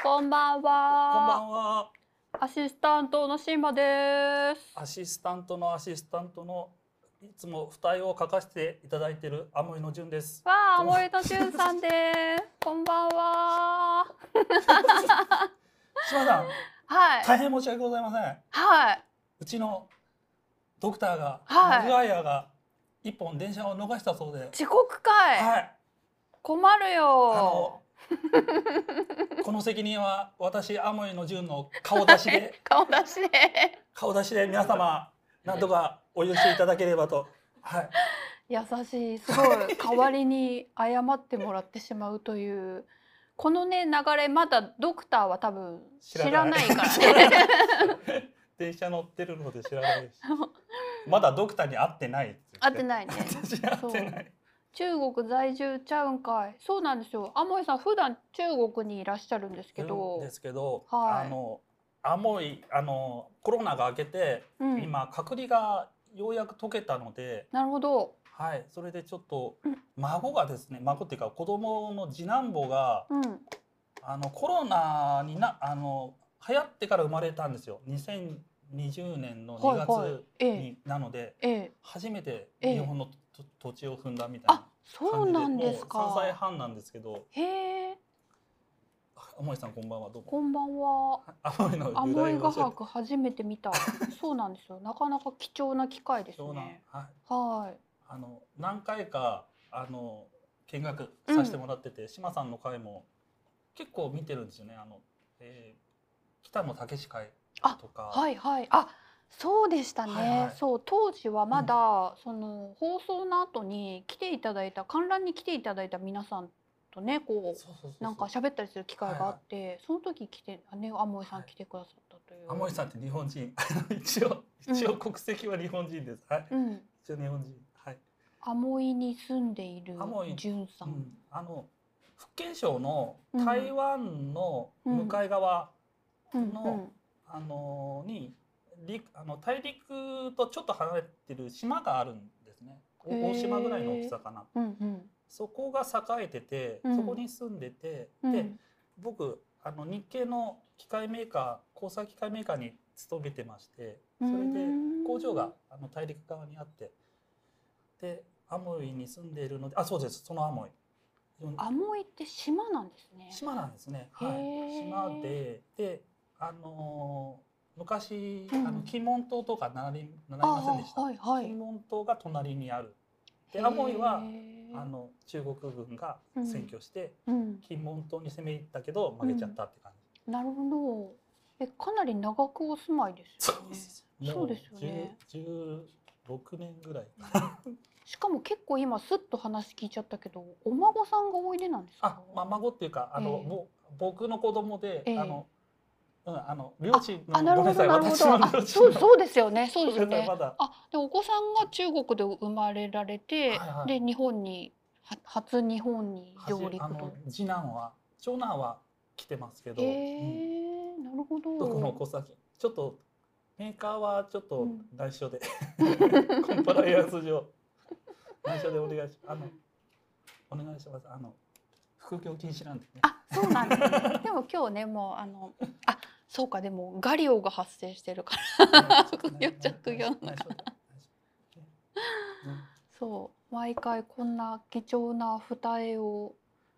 こんばんこんばは。んは。アシスタントのシンバです。アシスタントのアシスタントのいつも二重を書かせていただいているアモイの順です。わあ、森戸潤さんです。こんばんは。島さん、はい。大変申し訳ございません。はい。うちのドクターが、はいマグワイアが一本電車を逃したそうで、遅刻会。はい。困るあよの。この責任は私アモイの順の顔出しで 顔出しで。顔出しで皆様なんとかお許しいただければと。はい。優しい。すごい。代わりに謝ってもらってしまうという。このね、流れ、まだドクターは多分知らないからね。電車乗ってるので知らないし。まだドクターに会ってないって言会ってないね。私会ってない。中国在住ちゃうんかい。そうなんですよ。アモイさん普段中国にいらっしゃるんですけどで。すけど、はいあのアモイあのコロナが明けて、うん、今隔離がようやく解けたので、なるほど。はい、それでちょっとうん孫がですね、孫っていうか子供の次男坊がうん。あのコロナになあの流行ってから生まれたんですよ。2020年の2はいはい月ええになので、ええ。初めてええ日本のと土地を踏んだみたいあな、そうなんですもう3歳か。半なんですけど、へえ。あもえさんこんばんはどうも。こんばんは。アモイの由来を教えて伯初めて見た。そうなんですよ。なかなか貴重な機会ですね。はい。はい。あの何回かあの見学させてもらってて、島さんの回も結構見てるんですよね。あの、えー北野武会とか、はいはい。あ、そうでしたね。はいはいそう当時はまだ、その放送の後に来ていただいた観覧に来ていただいた皆さんとね、こそうなんか喋ったりする機会があって、その時来てあねアモイさん来てくださったという。アモイさんって日本人 一応一応国籍は日本人です。はい。うん。一応日本人。はい。アモイに住んでいるアモイジュンさ。うんん、あの福建省のうん台湾の向かい側、うんのあのに陸あの大陸とちょっと離れてる島があるんですね。大島ぐらいの大きさかな。うんうん。そこが栄えてて、うん。そこに住んでて、うん。で僕あの日系の機械メーカー工作機械メーカーに勤めてましてそれで工場があの大陸側にあってでアモイに住んでいるのであそうです。そのアモイ。アモイって島なんですね。島なんですね、はい、島でであのー昔、うん。あの金門島とか習い習いあませんでした、はいはい。金門島が隣にある。でアモイはあの中国軍が占拠して、うん、金門島に攻め入ったけど負けちゃったって感じ、なるほど。えかなり長くお住まいですよね。もそうですよね。10 16年ぐらい。しかも結構今すっと話聞いちゃったけど、お孫さんがおいでなんですか？あ、まあ、孫っていうかあの、ええ。ぼ僕の子供で、ええ。あの、うん、あの両親のあなるほどなるほど。あそうそうですよね。そうですよね。あでお子さんが中国で生まれられて、はいはい。で日本には初日本に上陸と。次男は長男は来てますけど、へうん。えなるほど。どこの子先ちょっとメーカーはちょっとうん。内緒で、コンプライアンス上。内緒でお願いしあのお願いします。あの副業禁止なんでね。あ、そうなんです、ね。でも今日ね、もうあの、あ、そうか、でもガリオが発生してるから。副業着業のそう、毎回こんな貴重な二重を。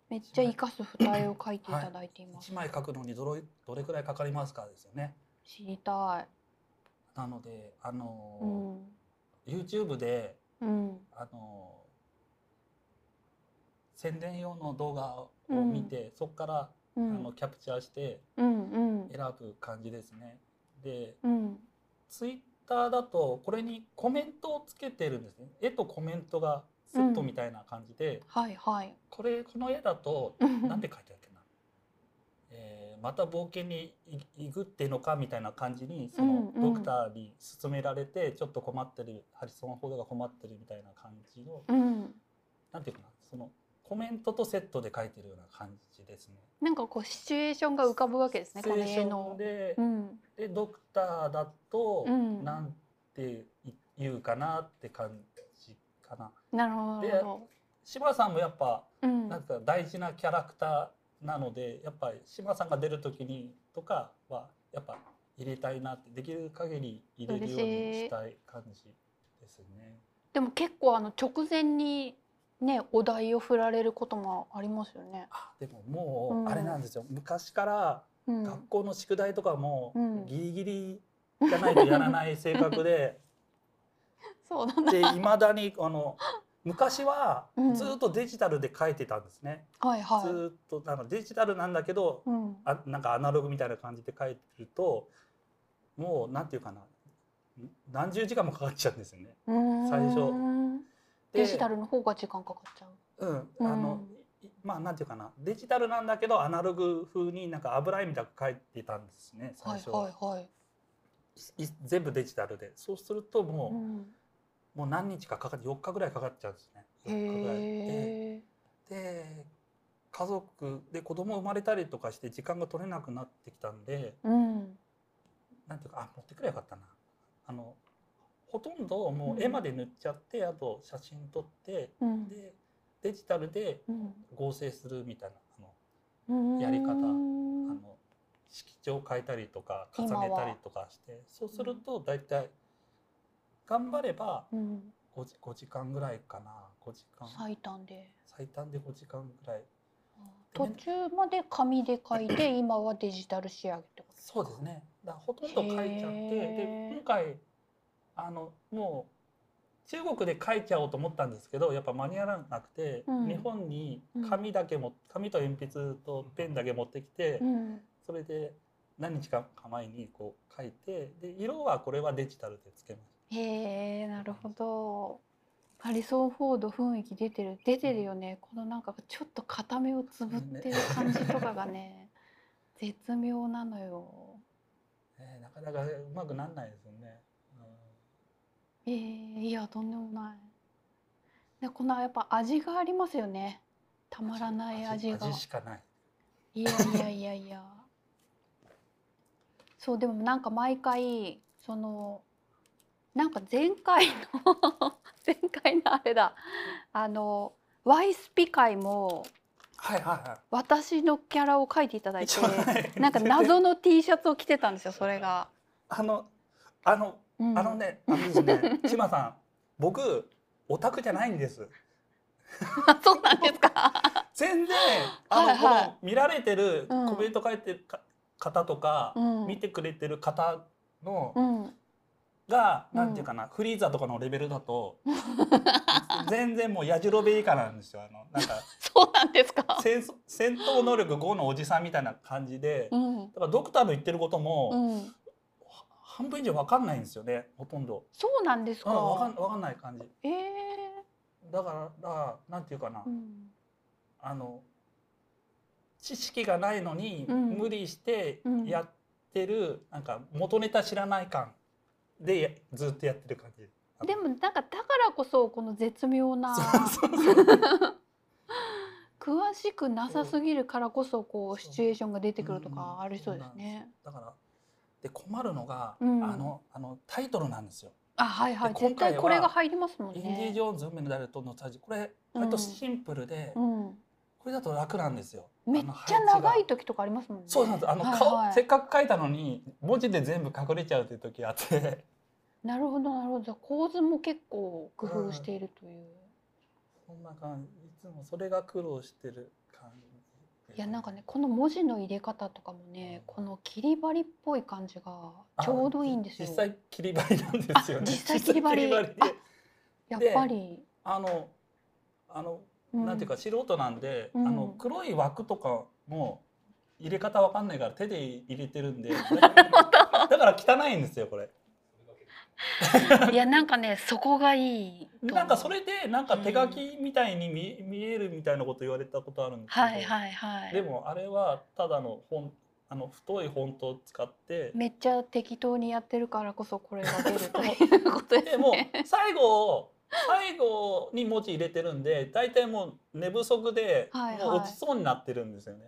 めっちゃ生かす二重を描いていただいています。一枚書くのにどれどれくらいかかりますかですよね。知りたなのであい。うの、ん。YouTube でうん。あの宣伝用の動画を見て、そこから、あうんの。キャプチャーしてうん。うん。選ぶ感じですね。で、うん。ツイッターだとこれにコメントをつけてるんですね。絵とコメントがセットみたいな感じで、はいはい。これこの絵だとうんなんて書いてあるっけな。えーまた冒険に行くっていうのかみたいな感じにそのうんうんドクターに勧められてちょっと困ってるハリソン・フォードが困ってるみたいな感じのうん。なんていうかなそのコメントとセットで書いてるような感じですね。なんかこうシチュエーションが浮かぶわけですね。このシチュエーション絵の。でうん。でドクターだとうんなんて言うかなって感じかな。なるほでど。柴田さんもやっぱうん。なんか大事なキャラクタなのでやっぱり島さんが出る時にとかはやっぱ入れたいなってできる限り入れるようにしたい感じですね。でも結構あの直前にねお題を振られることもありますよね。あでももうんうあれなんですよ、昔からうん、学校の宿題とかもうんギリギリじゃないとやらない性格で、そうなんだ。でいまだにあの昔はうんずっとデジタルで書いてたんですね。はいはい。ずっとあのデジタルなんだけどうん。あなんかアナログみたいな感じで書いてるともうなんていうかな何十時間もかかっちゃうんですよね。最初でデジタルの方が時間かかっちゃう。うん、うんあのいまあなんていうかなデジタルなんだけどアナログ風になんか油絵みたく書いてたんですね最初、はいはいはい。い全部デジタルでそうするともう、うん、もう何日かかかって4日ぐらいかかっちゃうんですね。4日ぐらいで。で家族で子供生まれたりとかして時間が取れなくなってきたんでうん。なんていうかあ持ってくればよかったなあのほとんどもう絵まで塗っちゃって、あと写真撮ってうん。でデジタルでうん合成するみたいなあのうん。やり方うんあの色調を変えたりとか重ねたりとかしてそうすると大体頑張ればうん。5時 ,5 時間ぐらいかな5時間最短で。最短で5時間ぐらい途中まで紙で書いて、今はデジタル仕上げってこと。そうですねだほとんど書いちゃってで今回あのもう中国で書いちゃおうと思ったんですけどやっぱ間に合わなくて、うん日本に紙だけも紙と鉛筆とペンだけ持ってきて、うん。それで何日か前にこう書いてで色はこれはデジタルでつけましへえ、なるほど。ハリソン・フォード雰囲気出てる出てるよねこのなんかちょっと片目をつぶってる感じとかがね 絶妙なのよ。た、えーなかなかうまくなんないですよね。えー、いやとんでもない。でこのやっぱ味がありますよね。たまらない味が。味しかない。いやいやいやいや。そうでもなんか毎回そのなんか前回の 前回のあれだあのワイスピ会もはいはいはい。私のキャラを描いていただいてなんか謎の T シャツを着てたんですよそれが。あのあのうんあのね、あのですね、島さん、僕オタクじゃないんです。そうなんですか？全然あの、はいはいこの見られてるうんコメント書いてるか方とか、うん見てくれてる方の、うん。が、うんなんていうかなフリーザとかのレベルだと全然もうやじろべ以下なんですよ。あのなんかそうなんですか？戦争戦闘能力5のおじさんみたいな感じで、だうん。からドクターの言ってることも、うん。半分以上わかんないんですよねほとんど。そうなんですうん、わかんか。わかんない感じ。ええだからだからなんていうかな、うん。あの知識がないのにうん無理してうんやってる、なんか元ネタ知らない感でやずっとやってる感じ。でもなんかだからこそこの絶妙な 詳しくなさすぎるからこそこうシチュエーションが出てくるとかありそうですね。だからで困るのが、うんあのあのタイトルなんですよ。あはいはい今回これが入りますもんインディ・ねジ。ョーンズ運命のダイのサジこれ割とシンプルで、うん。これだと楽なんですよ。めっちゃ長い時とかありますもんね。そうなんです。あの、はい顔はいせっかく書いたのに文字で全部隠れちゃうっていう時あって。なるほどなるほど。構図も結構工夫しているという。そんな感じ。いつもそれが苦労してる。いやなんかねこの文字の入れ方とかもねこの切り張りっぽい感じがちょうどいいんですよ。実際切り張りなんですよね。あ実際切り張 りやっぱり。あのあのうなんていうか素人なんで、うんあの黒い枠とかも入れ方わかんないから手で入れてるんで、だから汚いんですよこれ。いやなんかねそこがいい。なんかそれでなんか手書きみたいに見見えるみたいなこと言われたことあるんですけど、はいはいはい。でもあれはただの本あの太いフォントを使って、めっちゃ適当にやってるからこそこれが出るということですでもね。最後最後に文字入れてるんで大体もう寝不足ではいはいもう落ちそうになってるんですよね。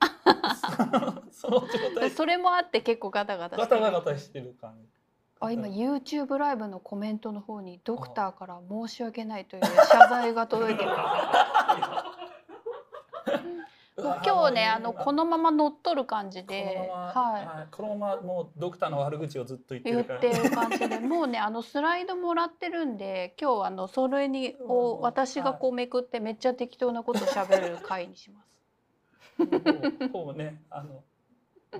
その状態それもあって結構ガタガタしてるガタガタしてる感じ。あ今 YouTube ライブのコメントの方にドクターから申し訳ないという謝罪が届いてる。こそう今日ねあのこのまま乗っとる感じこではい。はい。このままもうドクターの悪口をずっと言って言っるから。てる感じで もうねあのスライドもらってるんで今日あのそれにをうん。私がこうめくってめっちゃ適当なこと喋る回にします。もうこうねあのも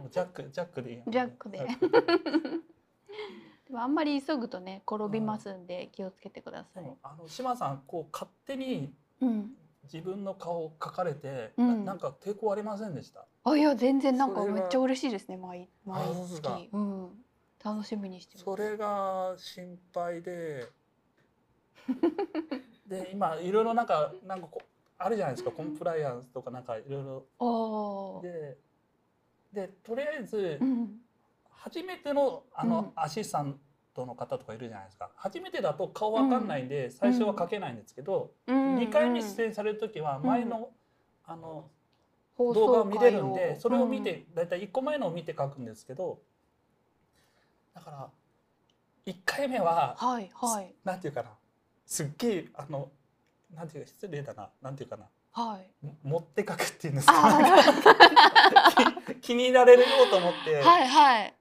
うジャックジャックでいいよ。ねジャックで。ジャックでもあんまり急ぐとね転びますんで気をつけてください。でもあの島さんこう勝手にうん。自分の顔を描かれて、うんななんか抵抗ありませんでした？あいや全然なんかめっちゃ嬉しいですね毎毎月。うん。楽しみにしてます。それが心配でで今いろいろなんかなんかこうあるじゃないですかコンプライアンスとかなんかいろいろああ。ででとりあえずうん。初めてのあの、うん。アシスタントの方とかいるじゃないですか。初めてだと顔わかんないんで、最初は書けないんですけど、うん。2回目出演される時は前の,、あの放動画を見れるんでそれを見て、だいたい1個前のを見て書くんですけどだから1回目はうんはいはい。なんていうかな。すっげえあのなんていうか失礼だな。なんていうかな。はい。も持って書くっていうんですか？あ 気気に入られるようと思って、はいはい。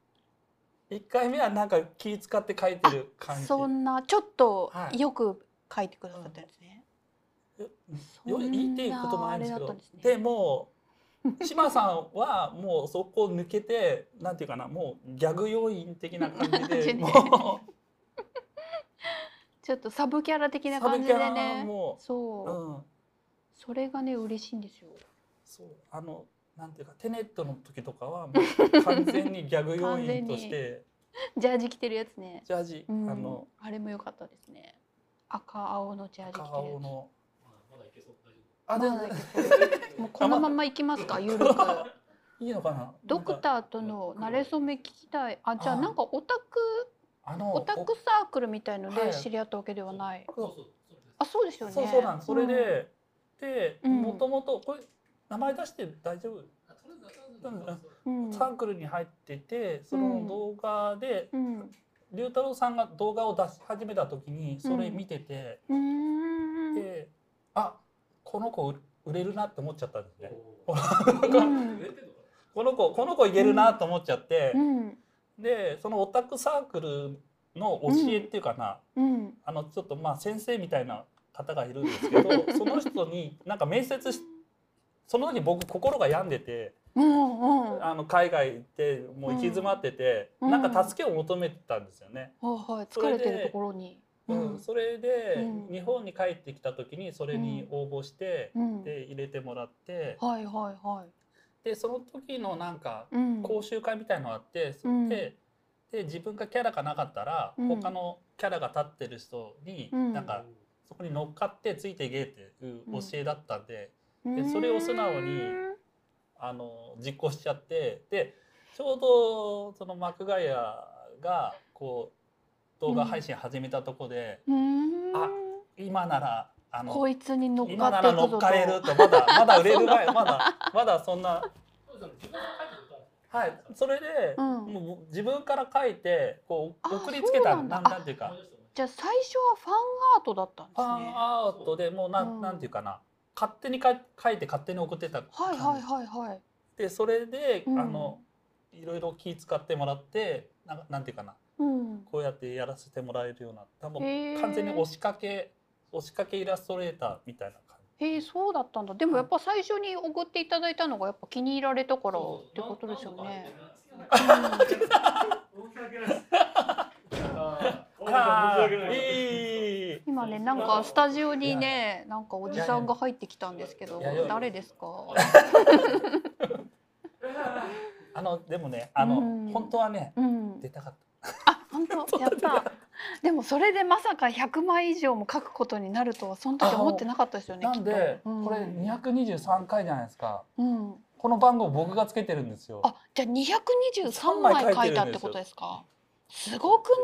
1回目はなんか気使って書いてる感じ。そんなちょっとはいよく書いてくださったんですね。よ言っていいこともないんですけどですねでも島さんはもうそこを抜けてなんていうかなもうギャグ要員的な感じで でもちょっとサブキャラ的うな感じでね。もそうう、うん、それがね嬉しいんですよ。そうあのなんていうかテネットの時とかはもう完全にギャグ要員として ジャージ着てるやつね。ジャージ、うん、あのあれも良かったですね。赤青のジャージ着赤てるやつ。青のまだいけそう大丈あでもうこのまま行きますか、ゆるく。いいのかな？ドクターとの馴れ初め聞きたい。あ、じゃああなんかオタクあのオタクサークルみたいのではい知り合ったわけではない。夫そうそうそうですあ、そうですよね。そうそうなんですそれで、でうんもともとこれ名前出して大丈夫？サークルに入っててその動画でうん、龍太郎さんが動画を出し始めた時にそれ見てて、うーん、であこの子売売れるなって思っちゃったんですね。この子この子いけるなと思っちゃって、うん、でそのオタクサークルの教えっていうかな、うん、あのちょっとまあ先生みたいな方がいるんですけど その人になんか面接しその時僕心が病んでてうん、うん、はあの海外行ってもう行き詰まってて、うん。なんか助けを求めてたんですよね。い、はい、疲れてるところに。うん。それで、うん。日本に帰ってきた時にそれに応募して、うん、で入れてもらって、はい、はい、はい。でその時のなんかうん、講習会みたいのがあって、それでで自分がキャラがなかったら、うん。他のキャラが立ってる人に、うん。なんかそこに乗っかってついていけっていう教えだったんで、うーん。それを素直にあの実行しちゃってでちょうどそのマクガイアがこう動画配信始めたとこで、うーん。あ今ならあのこいつに乗っかっ。ら乗っかれるとまだ まだ売れる前まだまだそんな。は。いそれで、うん。もう自分から書いてこうあ送りつけたなんだ。なんていうか。じゃあ最初はファンアートだったんでファンすね。アートでもうなん,、うん。なんていうかな勝手にか書いて勝手に送ってた感じはいはいはいはい。でそれで、うんあのいろいろ気使ってもらってなんかなんていうかなうん。こうやってやらせてもらえるような多分へー完全に押しかけ押しかけイラストレーターみたいな感じ。へえそうだったんだ。でもやっぱ最初に送っていただいたのがやっぱ気に入られたからってことですよね。今ねなんかスタジオにねなんかおじさんが入ってきたんですけど誰ですか。あのでもねあの、うん本当はねうん出。たかったあ本当やった。でもそれでまさか100枚以上も書くことになるとはその時思ってなかったですよね。なんで、うんこれ223回じゃないですか。うん。この番号僕がつけてるんですよ。あじゃあ223枚書いたってことですか。すごくない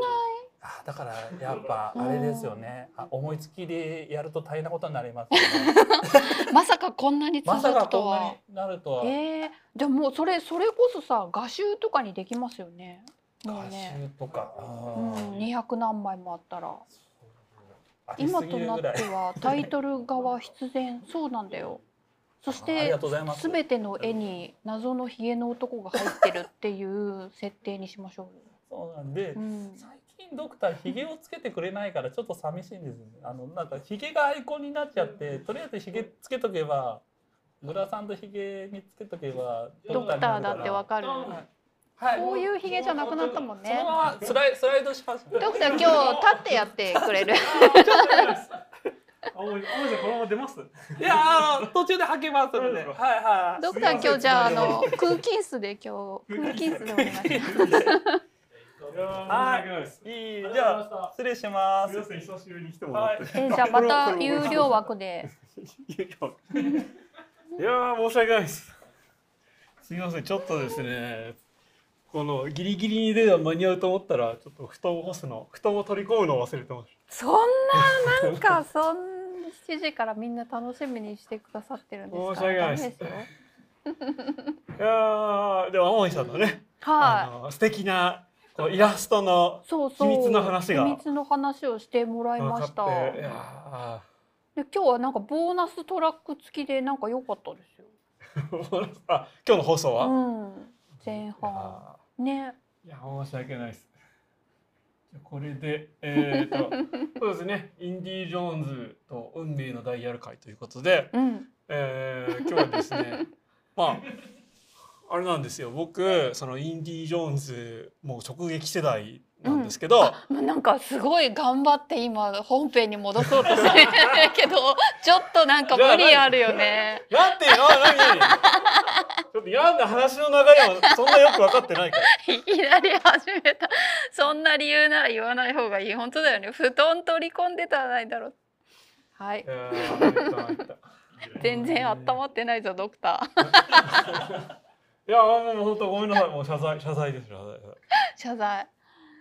あだからやっぱあれですよね。あ思いつきでやると大変なことになりますよね。まさかこんなに続くとは。になるとは。ええじゃあもうそれそれこそさ画集とかにできますよね。もう歌ね。集とか。うんうん200何枚もあったら今となってはタイトル側必然そうなんだよそしてすすべての絵に謎のヒゲの男が入ってるっていう設定にしましょそうなんで、う。うん、最近ドクターひげをつけてくれないからちょっと寂しいんですねあのなんかひげがアイコンになっちゃってとりあえずひげつけとけばグラサンとひげにつけとけばドクターだってわわかる。はいこういうヒゲじゃなくなったもんそのね。ままスライスライドしますドクター今日立ってやってくれる。あ、もう、あ、じゃ、このまま出ます？いやあの途中で履けますのではいはいドクター今日じゃああの空気室で今日空気室でお願いします。いやー、申し訳ないです。いいじゃあ失礼しますすみません、久しぶりに来てもらって。えじゃあまた有料枠で。いやー、申し訳ないです。すみません、ちょっとですね。このギリギリに出た間に合うと思ったら、ちょっと布団を干すの、布団を取り込むのを忘れてましそんななんか そん7時からみんな楽しみにしてくださってるんですか？申し訳ないですダメですよ。た。いやー、でも、天海さんのね、あはい。の素敵な。イラストの。秘密の話が秘密の話をしてもらいました。で今日はなんかボーナストラック付きでなんか良かったですよ。ー あ、今日の放送は？うん。前半あね。ーいや申し訳ないです。じゃあこれでえっ、と そうですねインディ・ジョーンズと運命のダイヤル会ということで、うん。えー、今日はですね まああれなんですよ僕そのインディ・ジョーンズもう直撃世代なんですけど、まあなんかすごい頑張って今本編に戻そうとしてるけど ちょっとなんか無理あるよね。なんていうの？何？何？ちょっとなんで話の流れはそんなよく分かってないから。いきなり始めた。そんな理由なら言わない方がいい。本当だよね。布団取り込んでたらないだろう。はい全然温まってないぞドクタ いやもう本当ごめんなさいもう謝罪謝罪です謝罪ー。謝罪。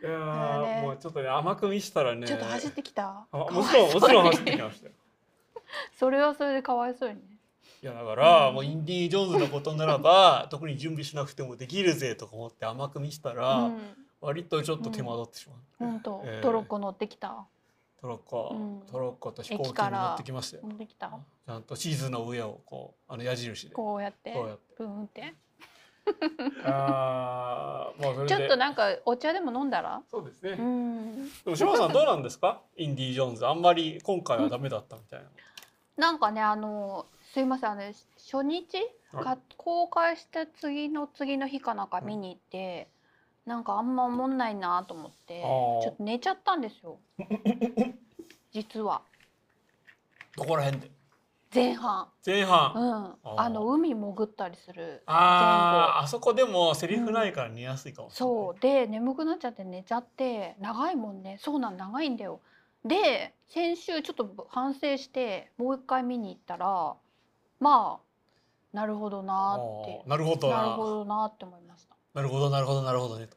いやもうちょっとね甘く見したらねちょっと走ってきた。あかもちろんもちろん走ってきましたよそれはそれでかわいそうにね。いやだから、もうインディ・ージョーンズのことならば 特に準備しなくてもできるぜとか思って甘く見したら、うん。割とちょっと手間取ってしまう、本当えートロッコ乗ってきた。トロッコ、うんトロッコと飛行機に乗ってきましたよ乗ってきた。ちゃんと地図の上をこうあの矢印でこうやって。こうやってブーンって。あーもうそれで。ちょっとなんかお茶でも飲んだら？そうですね、うん。でも島さんどうなんですか？インディ・ジョーンズ。あんまり今回はダメだったみたいな、なんかねあのすいませんあの初日？はい。か公開した次の次の日かなんか見に行って、なんかあんま思んないなと思ってあー。ちょっと寝ちゃったんですよ。実は。どこら辺で？前半。前半、うん。ー。あの海潜ったりするあああそこでもセリフないから寝やすいかもしれない、そう。で眠くなっちゃって寝ちゃって長いもんね。そうなん長いんだよ。で先週ちょっと反省してもう一回見に行ったらまあなるほどなーって。なるほどな。なるほどなって思いました。なるほどなるほどなるほどね。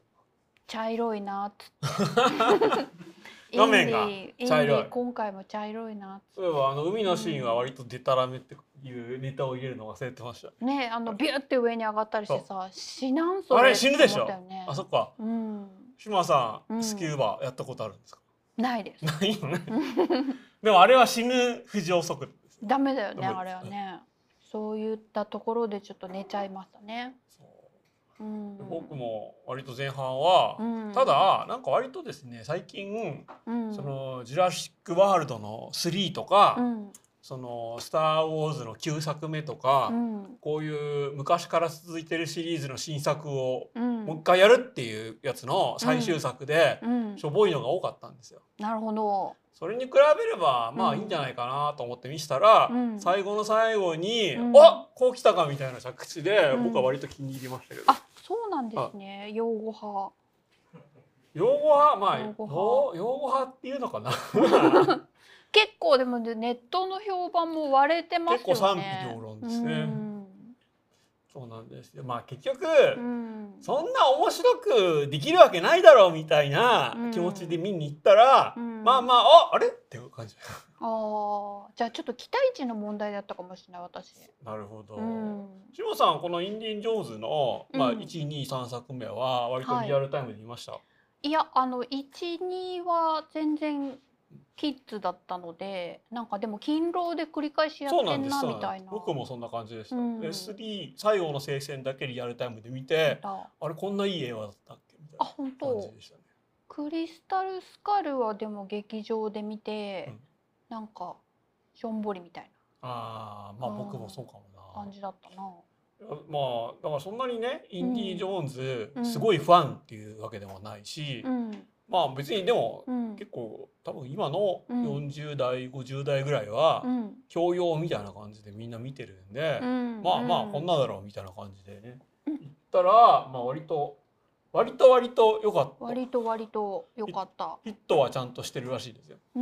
茶色いなっつって 画面が。茶色い。ィ今回も茶色いなそういえばあの海のシーンは割とデタラメっていうネタを入れるの忘れてました、てねあのビューって上に上がったりしてさ死なんそれあれ死ぬでしょ？あそっか。うん。島さん、うんスキューバやったことあるんですか？ないです。ないよね。でもあれは死ぬ不条則です。ダメだよねあれはね。そういったところでちょっと寝ちゃいましたね。そううん。僕も割と前半は、うん。ただなんか割とですね最近、うん。その「ジュラシック・ワールド」の3とか、うんその「スター・ウォーズ」の9作目とか、うん。こういう昔から続いてるシリーズの新作をうん。もう一回やるっていうやつの最終作で、うん。しょぼいのが多かったんですよ。なるほど。それに比べればまあうん。いいんじゃないかなと思って見せたら、うん。最後の最後に「うん。あこう来たか」みたいな着地で、うん。僕は割と気に入りましたけど。あそうなんですね。用語派。用語派？まあ用語派っていうのかな結構でもねネットの評判も割れてますよね。結構賛否両論ですね。うんそうなんですよ。まあ結局、うん。そんな面白くできるわけないだろうみたいなうん。気持ちで見に行ったら、うん。まあまあああれ？っていう感じ。ああじゃあちょっと期待値の問題だったかもしれない私。なるほど、うん。志麻さんこの「インディ・ン・ジョーンズの」まあ、うん123作目は割とリアルタイムで見ました、いやあの12は全然キッズだったのでなんかでも勤労で繰り返しやってんなみたいな。僕もそんな感じでした、うん。S3 最後の聖戦だけリアルタイムで見てああれこんないい映画だったっけみたいな本感当じでしたね。クリスタルスカルはでも劇場で見て、うん。なんかしょんぼりみたいああまあうん。僕もそうかもな。な感じだったな。まあだからそんなにねインディ・ージョーンズうん。すごいファンっていうわけでもないし、うんまあ別にでもうん。結構多分今のうん。40代50代ぐらいはうん。教養みたいな感じでみんな見てるんで、うん。まあまあうん。こんなだろうみたいな感じでね、うん。言ったらまあ割と割と割と良かった。割と割と良かった。ヒットはちゃんとしてるらしいですよ。で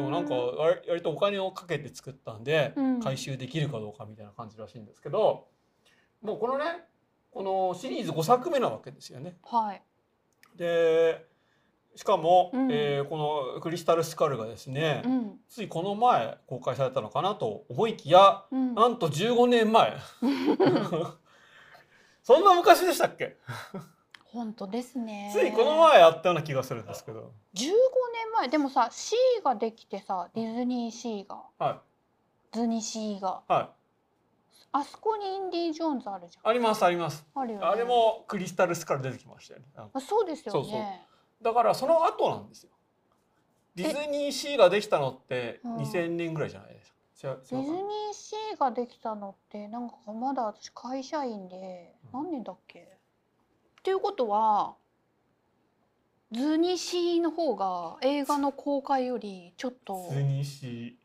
もなんか割割とお金をかけて作ったんでうん。回収できるかどうかみたいな感じらしいんですけどもうこのねこのシリーズ5作目なわけですよね。はい。でしかも、うん。えーこの「クリスタル・スカル」がですね、うん。ついこの前公開されたのかなと思いきやうん。なんと15年前そんな昔でしたっけ？本当ですね。ついこの前やったような気がするんですけど。15年前でもさ C ができてさディズニーシーが。はズニシーが。いはい。あそこにインディ・ジョーンズあるじゃん。ありますあります。あるよね。あれもクリスタル・スカル出てきましたよね。あそうですよねだからその後なんですよ。ディズニーシーができたのってうん。2000年ぐらいじゃないですか。ディズニーシーができたのってなんかまだ私会社員でうん。何年だっけ？っていうことはズニシーの方が映画の公開よりちょっとディズニーシ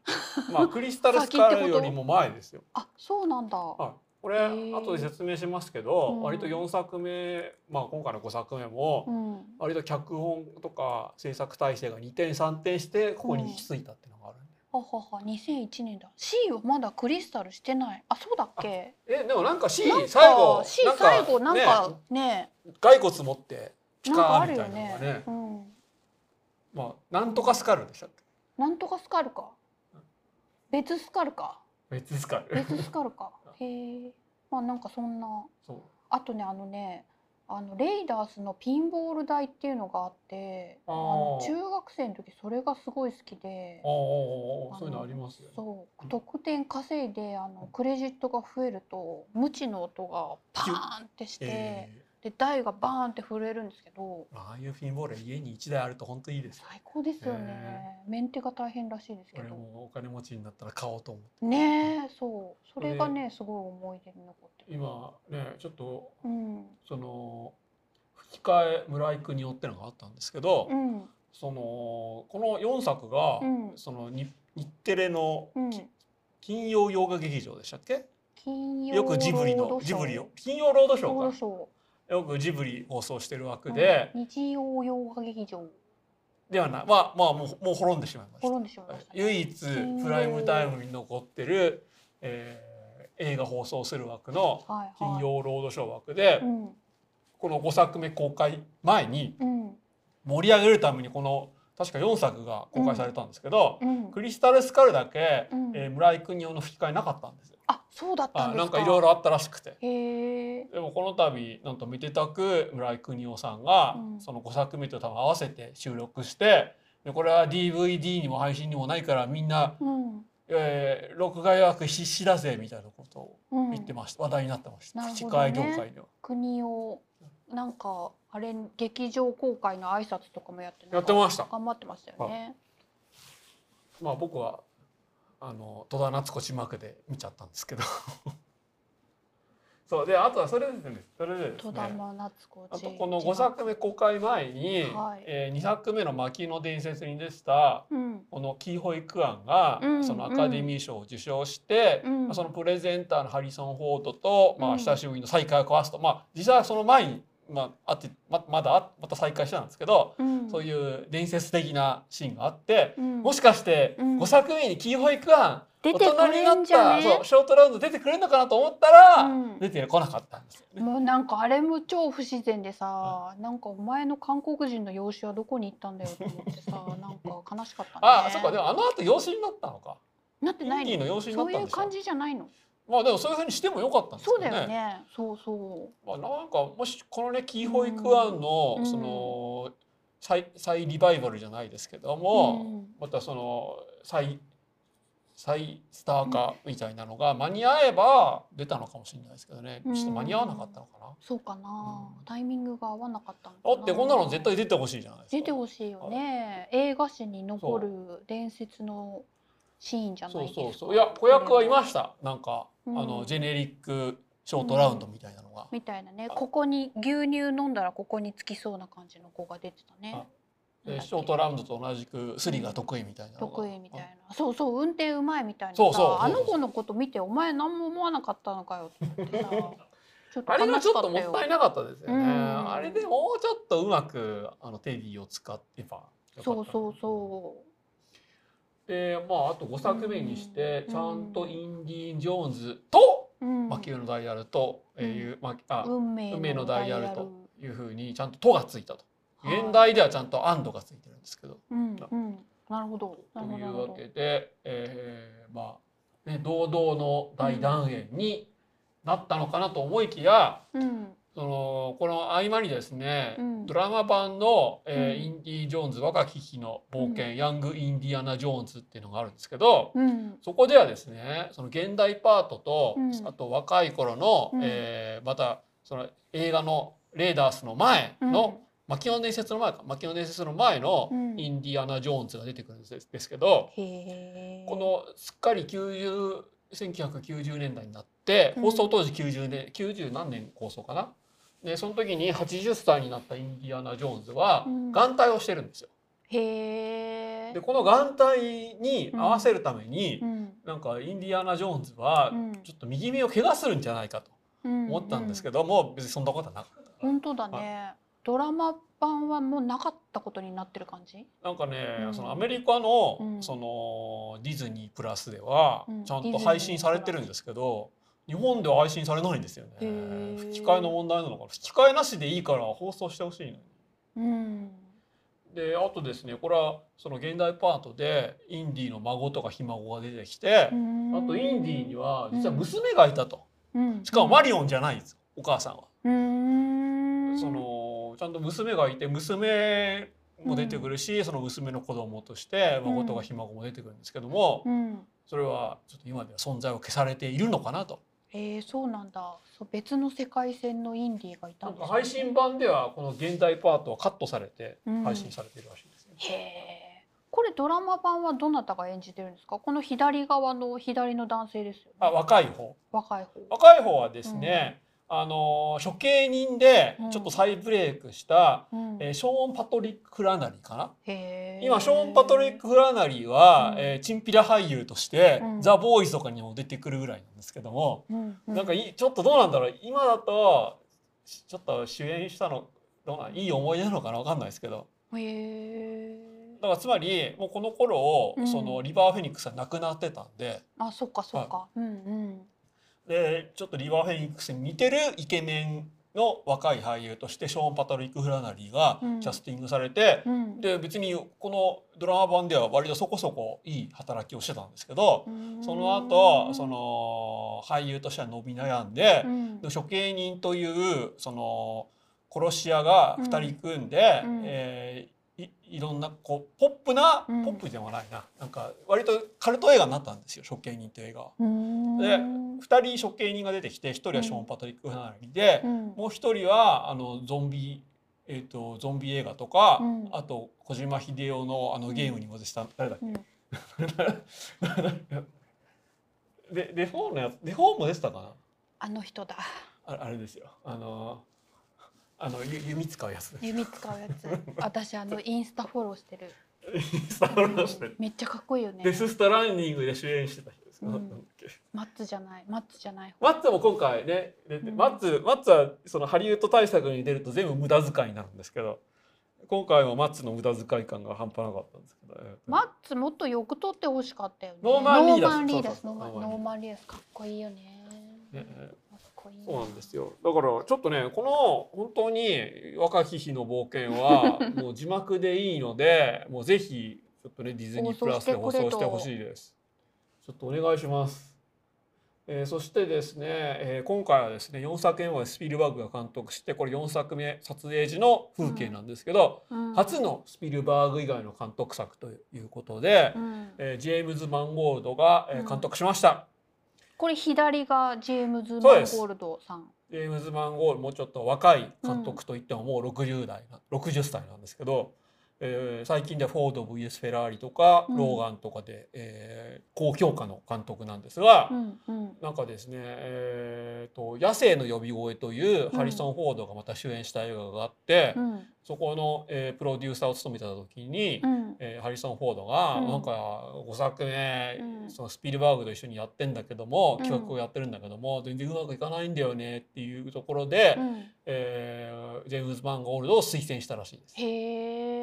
ー。まあクリスタル・スカルよりも前ですよ。あそうなんだ。はい、これ後で説明しますけど、うん。割と4作目、まあ、今回の5作目も、うん。割と脚本とか制作体制が2点3点してここに行き着いたっていうのがあるんで、ははは2001年だ。C はまだクリスタルしてない。あそうだっけ？えでもなんか C 最後 C 最後なんかねね。骸骨持ってピなんかあカーみたいなのがね。うん。まあなんとかスカルでしたっけ？なんとかスカルか。別スカルか。別スカル。別スカルか へえまあなんかそんな。そう。あとねあのねあのレイダースのピンボール台っていうのがあってあの中学生の時それがすごい好きでああああそういうのありますよね。そう。得点稼いであのクレジットが増えると無知の音がパーンってして、えで台がバーンって震えるんですけどーああいうフィンボール家に1台あると本当いいですよ。最高ですよね、メンテが大変らしいですけ俺どもお金持ちになったら買おうと思って。ねえそう。それがねすごい思い出に残ってる今ねちょっとうん。その吹き替え村井邦夫ってのがあったんですけど、うん。そのこの4作が、うん。その日日テレのうん。金曜洋画劇場でしたっけ？金曜よくジブリのジブリを。金曜ロードショローかよくジブリ放送してる枠ーで、うん。日曜洋画劇場。ではない。まあまあもうもう滅んでしまいました。滅んでしまいましたね。唯一プライムタイムに残ってる、えー映画放送する枠のはいはい。金曜ロードショー枠で、うん。この5作目公開前にうん。盛り上げるためにこの確か4作が公開されたんですけど、うん。クリスタル・スカルだけ、うん。えー村井邦夫の吹き替えなかったんですよ。あそうだったんですか。あなんかいろいろあったらしくて。でもこの度なんとめでたく村井邦夫さんが、うん。その5作目と多分合わせて収録してでこれは DVD にも配信にもないからみんな、うん。えー録画予約必死だぜみたいなことをうん。言ってました、話題になってました、ね。替え業界では。国をなんかあれ劇場公開の挨拶とかもやってやってました。頑張ってましたよね。まあ僕はあの戸田夏子字幕で見ちゃったんですけど。そうであとはそれですね。それでです戸ね田真夏子あとこの5作目公開前に、はい。えー2作目の「牧の伝説」に出てたうん。このキーホイ・クアンが、うん。そのアカデミー賞を受賞して、うん。まあそのプレゼンターのハリソン・フォードと、まあ、うん。久しぶりの再会を交わすと、まあ実際はその前に、まあ、あってままだあまた再会したんですけど、うんそういう伝説的なシーンがあって、うんもしかしてうん5作目にキーホイ・クアン、出てくれんじゃね？大人になったそうショートラウンド出てくれるのかなと思ったら、うん出てこなかったんですよね。もうなんかあれも超不自然でさ、なんかお前の韓国人の養子はどこに行ったんだよと思ってさ、なんか悲しかったね。あそっかでもあの後養子になったのか。なってないのそういう感じじゃないの。まあでもそういうふうにしてもよかったんですそう。だよね。そうそまあ、なんかもしこのねキーホイ・クアンの、うん。その再再リバイバルじゃないですけども、またその再再スター化みたいなのが間に合えば出たのかもしれないですけどね。ちょっと間に合わなかったのかな。そうかな、うん。タイミングが合わなかったのかな。だってこんなの絶対出てほしいじゃないですか。出てほしいよね。映画史に残る伝説のシーンじゃなそいうですか。そうそういや子役はいました。なんか、うんあのジェネリックショートラウンドみたいなのが、みたいなね。ここに牛乳飲んだらここにつきそうな感じの子が出てたね。でショートラウンドと同じくスリが得意みたいな得意みたいな。そうそう運転うまいみたいなさ。そうそうあの子のこと見てお前何も思わなかったのかよって思 ってさあれがちょっともかったいなかったですよね、うん。あれでもうちょっとうまくあのテディを使ってばそうそうそでまああと5作目にしてうんちゃんとインディ・ジョーンズと魔球のダイヤルという、まあ、あ運命のダイヤル。とルいうふうにちゃんと「と」がついたと。はい。現代ではちゃんと「アンド」がついてるんですけど。なるほど。というわけで、えーまあね堂々の大団円になったのかなと思いきや、うんそのこの合間にですね、うん。ドラマ版の、えーうん。インディ・ジョーンズ若き日の冒険、ヤング・インディアナ・ジョーンズ」っていうのがあるんですけどうん。そこではですねその現代パートと、うん。あと若い頃の、うん。えーまたその映画の「レーダース」の前の、マキオの伝説の前かマキオの伝説の前のうん。インディアナ・ジョーンズが出てくるんですですけど、このすっかり90 1990年代になってうん。放送当時90年90何年放送かな？でその時に80歳になったインディアナ・ジョーンズはうん。眼帯をしてるんですよ。へえでこの眼帯に合わせるために、うん。なんかインディアナ・ジョーンズはうん。ちょっと右目を怪我するんじゃないかと思ったんですけども、別にそんなことはなかった。本当だね。ドラマ版はもうなかったことになってる感じ？なんかね、うん。そのアメリカの、うん。そのディズニープラスではうん。ちゃんと配信されてるんですけど、日本では配信されないんですよね。吹き替えの問題なのかな。吹き替えなしでいいから放送してほし。いのにうん。であとですねこれはその現代パートでインディの孫とかひ孫が出てきて、あとインディには実は娘がいたと、うん。しかもマリオンじゃないんですお母さんは。うん。そのちゃんと娘がいて娘も出てくるし、その娘の子供として孫とかひ孫も出てくるんですけども、うん。それはちょっと今では存在を消されているのかなと。えー、そうなんだ。そう別の世界線のインディーがいたなんんですね。か配信版ではこの現代パートはカットされてうん。配信されているらしいですね。へえこれドラマ版はどなたが演じてるんですか？この左側の左の男性ですよね。あ若い方。若い方。若い方はですね、あの処刑人でうん。ちょっと再ブレイクした、うん。えーショーン・パトリック・フラナリーかな？今ショーン・パトリック・フラナリーは、うん。えーチンピラ俳優として、うん。ザ・ボーイズとかにも出てくるぐらいなんですけども、うん。うなんかいいちょっとどうなんだろう？今だとちょっと主演したのどうなんいい思い出なのかな？わかんないですけど。だからつまりもうこの頃、うん。そのリバー・フェニックスは亡くなってたんで。あそっかそっか。うんうんでちょっとリバー・フェニックスに似てるイケメンの若い俳優としてショーン・パトリック・フラナリーがうん。キャスティングされて、うん。で別にこのドラマ版では割とそこそこいい働きをしてたんですけど、うん。その後その俳優としては伸び悩んでう、ん。処刑人というその殺し屋が2人組んで、うん。えーいいろんなこうポップな、うん。ポップでもないな。なんか割とカルト映画になったんですよ処刑人という映画で2人処刑人が出てきて1人はショーン・パトリック・フラナリーで、うん。もう1人はあのゾンビ、えー、とゾンビ映画とか、うん。あと小島秀夫のあのゲームにも出てた、誰だっけ、うん。でデフォーのやつデフォーも出てたかな？あの人だ。ああれですよ。あのあのゆ弓使うやつ。弓使うやつ。私あのインスタフォローしてる。インスタフォローしてめっちゃかっこいいよね。デス・ストランディングで主演してた人。ですか、マッツじゃない。マッツじゃないマッツも今回ね出てうん。マッツマッツはそのハリウッド大作に出ると全部無駄遣いになるんですけど今回はマッツの無駄遣い感が半端なかったんですけど、マッツもっとよく撮ってほしかったよね。ノーマンリーダースノーマンリーダースかっこいいよね。ねそうなんですよ。だからちょっとねこの本当に若き日の冒険は もう字幕でいいのでもうぜひちょっとねディズニープラスで放送してほしいです。ちょっとお願いします。えーそしてですね、えー今回はですね4作目までスピルバーグが監督してこれ4作目撮影時の風景なんですけど、うん。初のスピルバーグ以外の監督作ということで、うん。えージェームズ・マンゴールドが、えー監督しました。これ左がジェームズ・マンゴールドさん。ジェームズ・マンゴールもうちょっと若い監督といってももう60代な、60歳なんですけど、えー最近ではフォード VS フェラーリとか、うん。ローガンとかで、えー高評価の監督なんですが、うんうん。なんかですね、えーと「野生の呼び声」というハリソン・フォードがまた主演した映画があって、うん。そこの、えープロデューサーを務めた時に、うん。えーハリソン・フォードが、うん。なんか5作目、うん。そのスピルバーグと一緒にやってんだけどもうん。企画をやってるんだけども、全然うまくいかないんだよねっていうところで、うん。えージェームズ・マンゴールドを推薦したらしいです。へえ。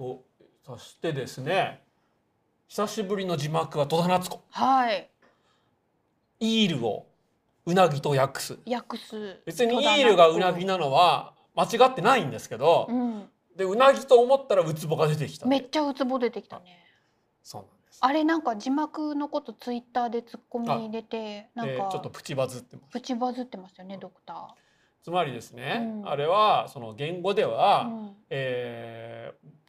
とそしてですね久しぶりの字幕は戸田夏子はい。イールをうなぎと訳す訳す。別にイールがうなぎなのは間違ってないんですけど、うん。でうなぎと思ったらウツボが出てきためっちゃウツボ出てきたね。そうなんですあれなんか字幕のことツイッターでツッコミ入れてなんでかちょっとプチバズってますプチバズってましたよねドクタつまりですね、うんあれはその言語でー。は、うんえー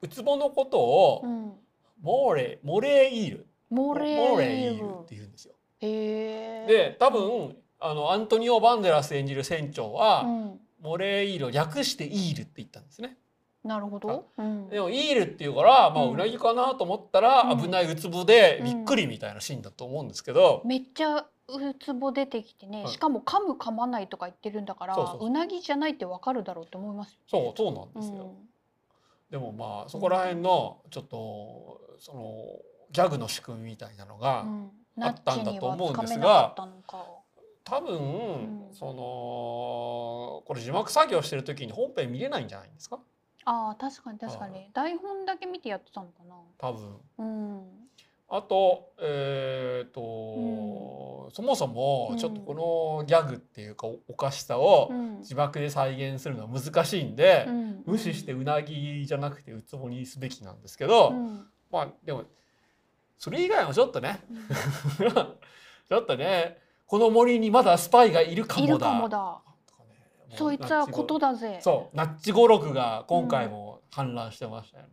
ウツボのことを、うん。モーレモレイールモレイーールって言うんですよ。で多分あのアントニオ・バンデラス演じる船長は、うん。モレイールを略してイールって言ったんですね。なるほど。うん。でもイールっていうから、まあ、うなぎかなと思ったら、うん危ないウツボでうんびっくりみたいなシーンだと思うんですけど、めっちゃウツボ出てきてね、はいしかも噛む噛まないとか言ってるんだからそうなぎじゃないってわかるだろうって思いますよそうそうなんうですよ。んでもまあそこら辺のちょっとそのギャグの仕組みみたいなのが、うん。あったんだと思うんですが多分、んそのこれ字幕作業してる時に本編見れないんじゃないんですか？ああ確かに確かはに台本だけ見てやってたのか多分。なうんあとえっ、と、そもそもちょっとこのギャグっていうかおおかしさをうん。字幕で再現するのは難しいんで、うん。無視してうなぎじゃなくてウツボにすべきなんですけど、うん。まあでもそれ以外もちょっとねうん。ちょっとねこの森にまだスパイがいるかもだ。いるかもだ。そいつはことだぜ。そうナッチ語録が今回も氾濫してましたよね、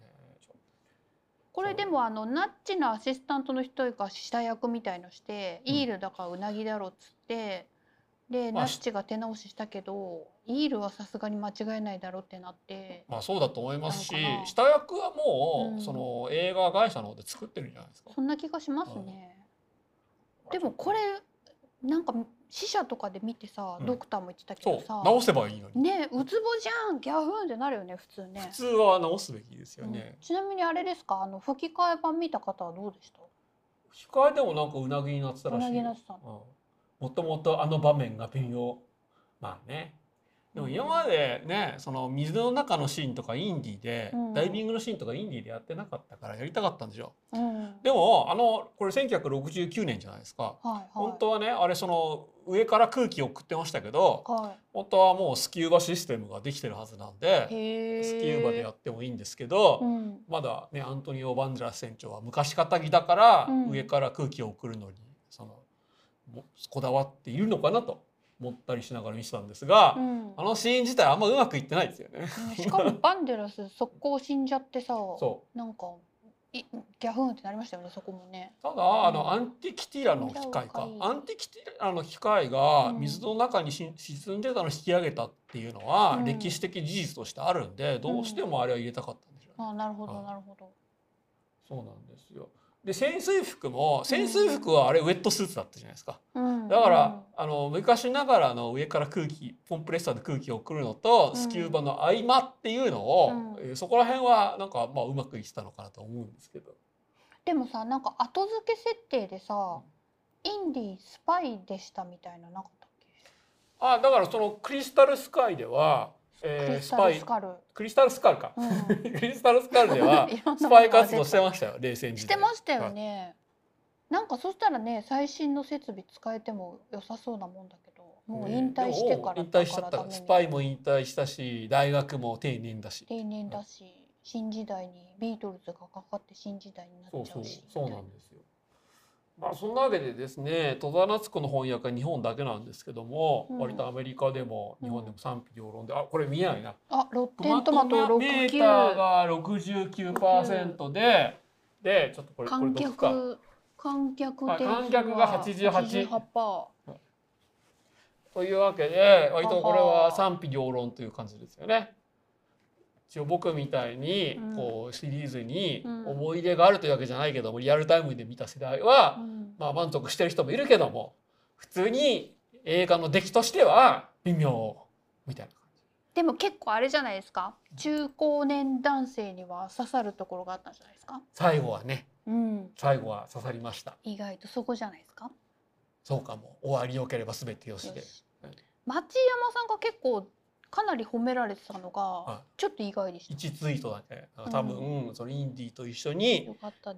これでもあのナッチのアシスタントの人が下役みたいのして、うん。イールだからうなぎだろっつってでまあナッチが手直ししたけどイールはさすがに間違えないだろうってなって。まあそうだと思いますし下役はもう、うん。その映画会社の方で作ってるんじゃないですか。そんな気がしますね。でもこれなんか死者とかで見てさ、うん。ドクターも言ってたけそどさう直せばいいのに、ねウツボじゃんギャフンってなるよね普通ね。普。通は直すべきですようん。ね、ちなみにあれですか？あの吹き替え版見た方はどうでした？控えでもなんかうなぎになってたらしいうなぎになってたの。うん。もともとあの場面が微妙。まあねでも今までねその水の中のシーンとかインディーで、うん。ダイビングのシーンとかインディーでやってなかったからやりたかったんでしょうん。でもあのこれ1969年じゃないですか、はいはい。本当はねあれその上から空気を送ってましたけどは本当はもうスキューバシステムができてるはずなんい、でスキューバでやってもいいんですけど、うん。まだねアントニオ・バンデラス船長は昔かたぎだから、うん。上から空気を送るのにそのもこだわっているのかなと思ったりしながら見てたんですが、うん。あのシーン自体あんまうまくいってないですよね。うんしかもバンデラス速攻死んじゃってさそなんかいギャフンってなりましたよねそこもね。ただあのアンティキティラの機械か。うんアンティキティラの機械がうん水の中にし沈んでたのを引き上げたっていうのはうん。歴史的事実としてあるんでどうしてもあれは入れたかったんでしょうね。あなるほどはい。なるほど。そうなんですよで潜水服も潜水服はあれウェットスーツだったじゃないですか。うん。だから、あの昔ながらの上から空気コンプレッサーで空気を送るのと、うん。スキューバの合間っていうのを、うん。えーそこら辺はなんかまあうまくいってたのかなと思うんですけど。でもさなんか後付け設定でさインディスパイでしたみたいななかったっけ？あだからそのクリスタルスカイでは、クえーリスタスパイルスカル。クリスタルスカルか、うん クリスタルスカルでは スパイ活動してましたよ冷戦時代してましたよね。なんかそしたらね最新の設備使えても良さそうなもんだけどもう引退してからでも引退しちゃっただからスパイも引退したし大学も定年だし。定年だし新時代にビートルズがかかって新時代になそうそうっちゃうしそうなんですよまあそんなわけでですね戸田夏子の翻訳は日本だけなんですけども、うん割とアメリカでも日本でも賛否両論で、あこれ見えないな。あロットテントマトメーター69が69%ででちょっとこれこれ観。客観客観客が88 88%というわけで割とこれは賛否両論という感じですよね。一応僕みたいにうん。こうシリーズにうん。思い出があるというわけじゃないけどもリアルタイムで見た世代はうん。まあ満足してる人もいるけども普通に映画の出来としては微妙みたいな感でも結構あれじゃないですか。中高年男性には刺さるところがあったんじゃないですか。じ。最後はね。うん。最後は刺さりました。意外とそこじゃないですか。そうかも。終わりよければ全てよしで。町山さんが結構かなり褒められてたのがはちょっと意外でした。1ツイートだけ。多分、そのインディーと一緒に。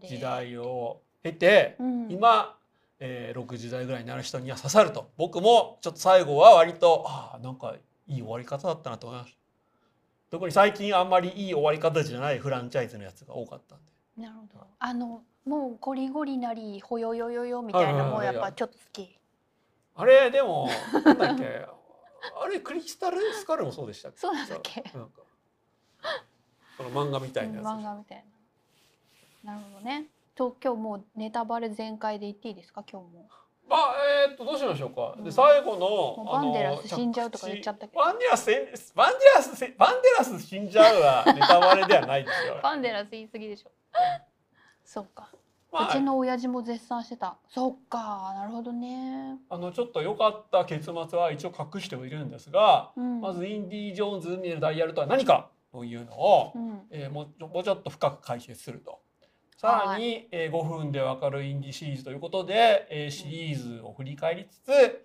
時代を経て、うん、今、えー、6時代ぐらいになる人には刺さると。僕もちょっと最後は割とああなんかいい終わり方だったなと思いました特に最近あんまりいい終わり方じゃないフランチャイズのやつが多かったんで。なるほど。あのもうゴリゴリなりほよよよよみたいなもうやっぱちょっと好き。あれでもなんだっけあれクリスタルスカルもそうでしたっけ？そうなんだっけ？なんかその漫画みたいなやつ漫画みたいな。なるほどね。と今日もうネタバレ全開で言っていいですか？今日も。まあえー、っとどうしましょうか。うんで最後のバンデラス死んじゃうとか言っちゃったけどバンデラスせバンデラスせバンデラス死んじゃうはネタバレではないですよ。バンデラス言い過ぎでしょ。そっか。まあうちの親父も絶賛してた。そっか。なるほどね。あのちょっと良かった結末は一応隠してはいるんですが、うん。まずインディ・ジョーンズ海のダイヤルとは何かというのを、うん。えーもうちょもうちょっと深く解説すると。さらに、えー5分でわかるインディシリーズということで、えーシリーズを振り返りつつ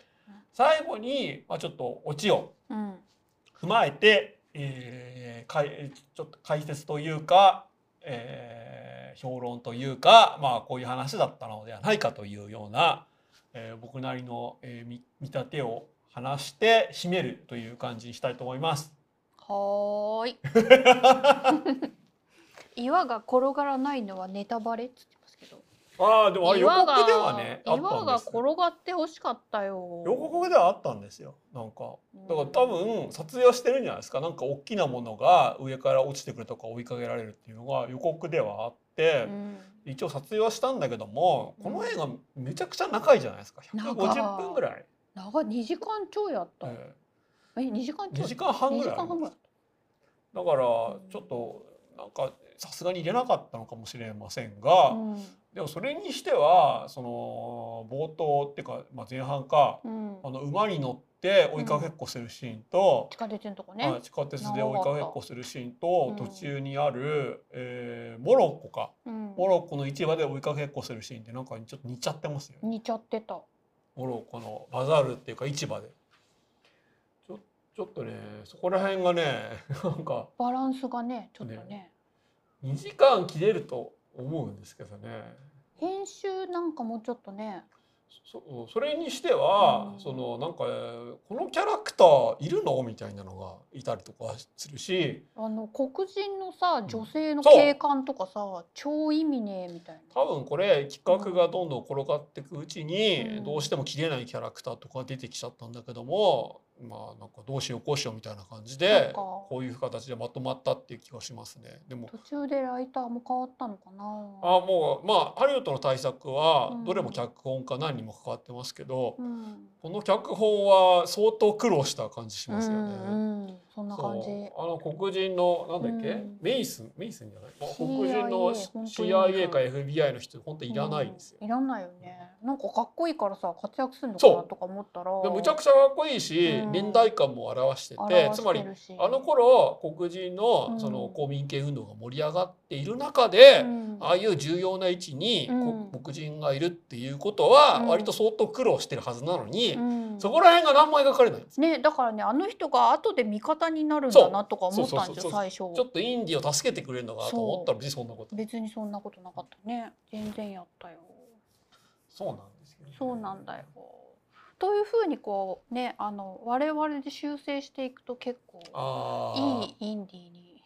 最後に、まあ、ちょっとオチをうん。踏まえて、えーかいちょっと解説というか、えー評論というか、まあ、こういう話だったのではないかというような、えー僕なりの、えー見見立てを話して締めるという感じにしたいと思います。はーい。岩が転がらないのはネタバレっつってますけど。ああでもあれ予岩が告ではね岩が転がってほしかったよ。予告ではあったんですよなんかだから多分撮影はしてるんじゃないですかなんか大きなものが上から落ちてくるとか追いかけられるっていうのが予告ではあっ。一応撮影はしたんだけどもうんこの映画めちゃくちゃ長いじゃないですか長い150分ぐらい、長い2時間ちょいやった。ええ2時間え2ちょい？時間半ぐらい2時間半ぐらい。だからちょっとなんかさすがに入れなかったのかもしれませんが、うん。でもそれにしてはその冒頭っていうか、まあ、前半かうん。あの馬に乗って追いかけっこするシーンと、地下鉄のとこあね。地下鉄で追いかけっこするシーンと、うん途中にある、えーモロッコかうん。モロッコの市場で追いかけっこするシーンってなんかちょっと似ちゃってますよね。似ちゃってた。モロッコのバザールっていうか市場でちょちょっとねそこら辺がね なんかバランスがねちょっとねね2時間切れると思うんですけどね。編集なんかもうちょっとねそそれにしては、うん。そのなんかこのキャラクターいるの？みたいなのがいたりとかするし。あの黒人のさん。女性の警官とかさ超意味ねえみたいな。多分これ企画がどんどん転がっていくうちに、うん。どうしても切れないキャラクターとか出てきちゃったんだけどもまあなんかどうしようこうしようみたいな感じそでこういう形でまとまったっていう気がしますね。でも途中でライターも変わったのかな。あもうまあハリウッドの対策はうん。どれも脚本家何人も関わってますけど、うん。この脚本は相当苦労した感じしますよね。そんな感じ。あの黒人のなんだっけ、うん。メイス？ンメイスンじゃない？まあ CIA 黒人の CIA か。FBI の人本当いらないんですよ。うんいらないよね。なんかかっこいいからさ活躍するのかなとか思ったら。でむちゃくちゃかっこいいし、うん。年代感も表してて表つまりあの頃黒人うん。のその公民権運動が盛り上がっている中で、うん。ああいう重要な位置に黒人がいるっていうことはうん。割と相当苦労してるはずなのに、うん。そこら辺が何も描かれないんです。ねだからねあの人が後で味方になるんだなとか思ったんですよそう。そうそうそう最初ちょっとインディを助けてくれるのかなと思ったら別にそんなこと別にそんなことなかった。ね全然やったよ。そうなんですよ、ね、そうなんだよ。というふうにこうねあの我々で修正していくと結構あいいインディーに。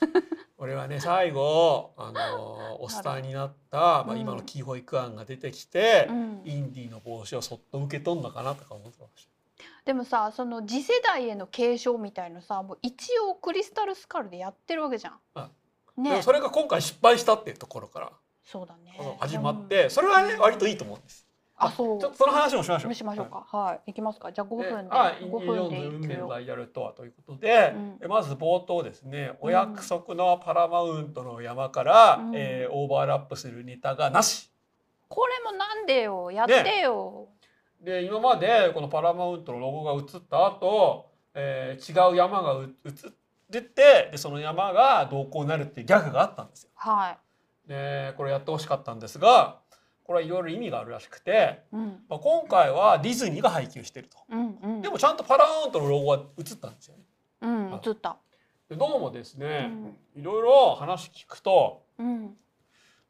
これはね最後あの おスターになった、まあ、うん今のキーホイクアンが出てきて、うん。インディの帽子をそっと受け取んのかなとか思ってましでもさその次世代への継承みたいのさもう一応クリスタルスカルでやってるわけじゃん。あた、でねもそれが今回失敗したっていうところからそうだね。始まってそれはね割といいと思うんです。あそう。ちょっとその話もしましょう。しましょうか。はい、い、きますか。じゃあ5で分ではい、インデ5ィ・ジョ分で運命ダイヤルとはということで、うん。えまず冒頭ですねお約束のパラマウントの山から、うん。えーオーバーラップするネタがなし。これもなんでよ。やってよ、で今までこのパラマウントのロゴが映った後、えー違う山がう映っててでその山がどうこうなるっていうギャグがあったんですよ。はでこれやってほしかったんですがこれはいろいろ意味があるらしくて、い、うん、まあ、今回はディズニーが配給してると。うんうん。でもちゃんとパラマウントのロゴは映ったんですよね。うん映った、でどうもですうね、ん。いろいろ話聞くとうん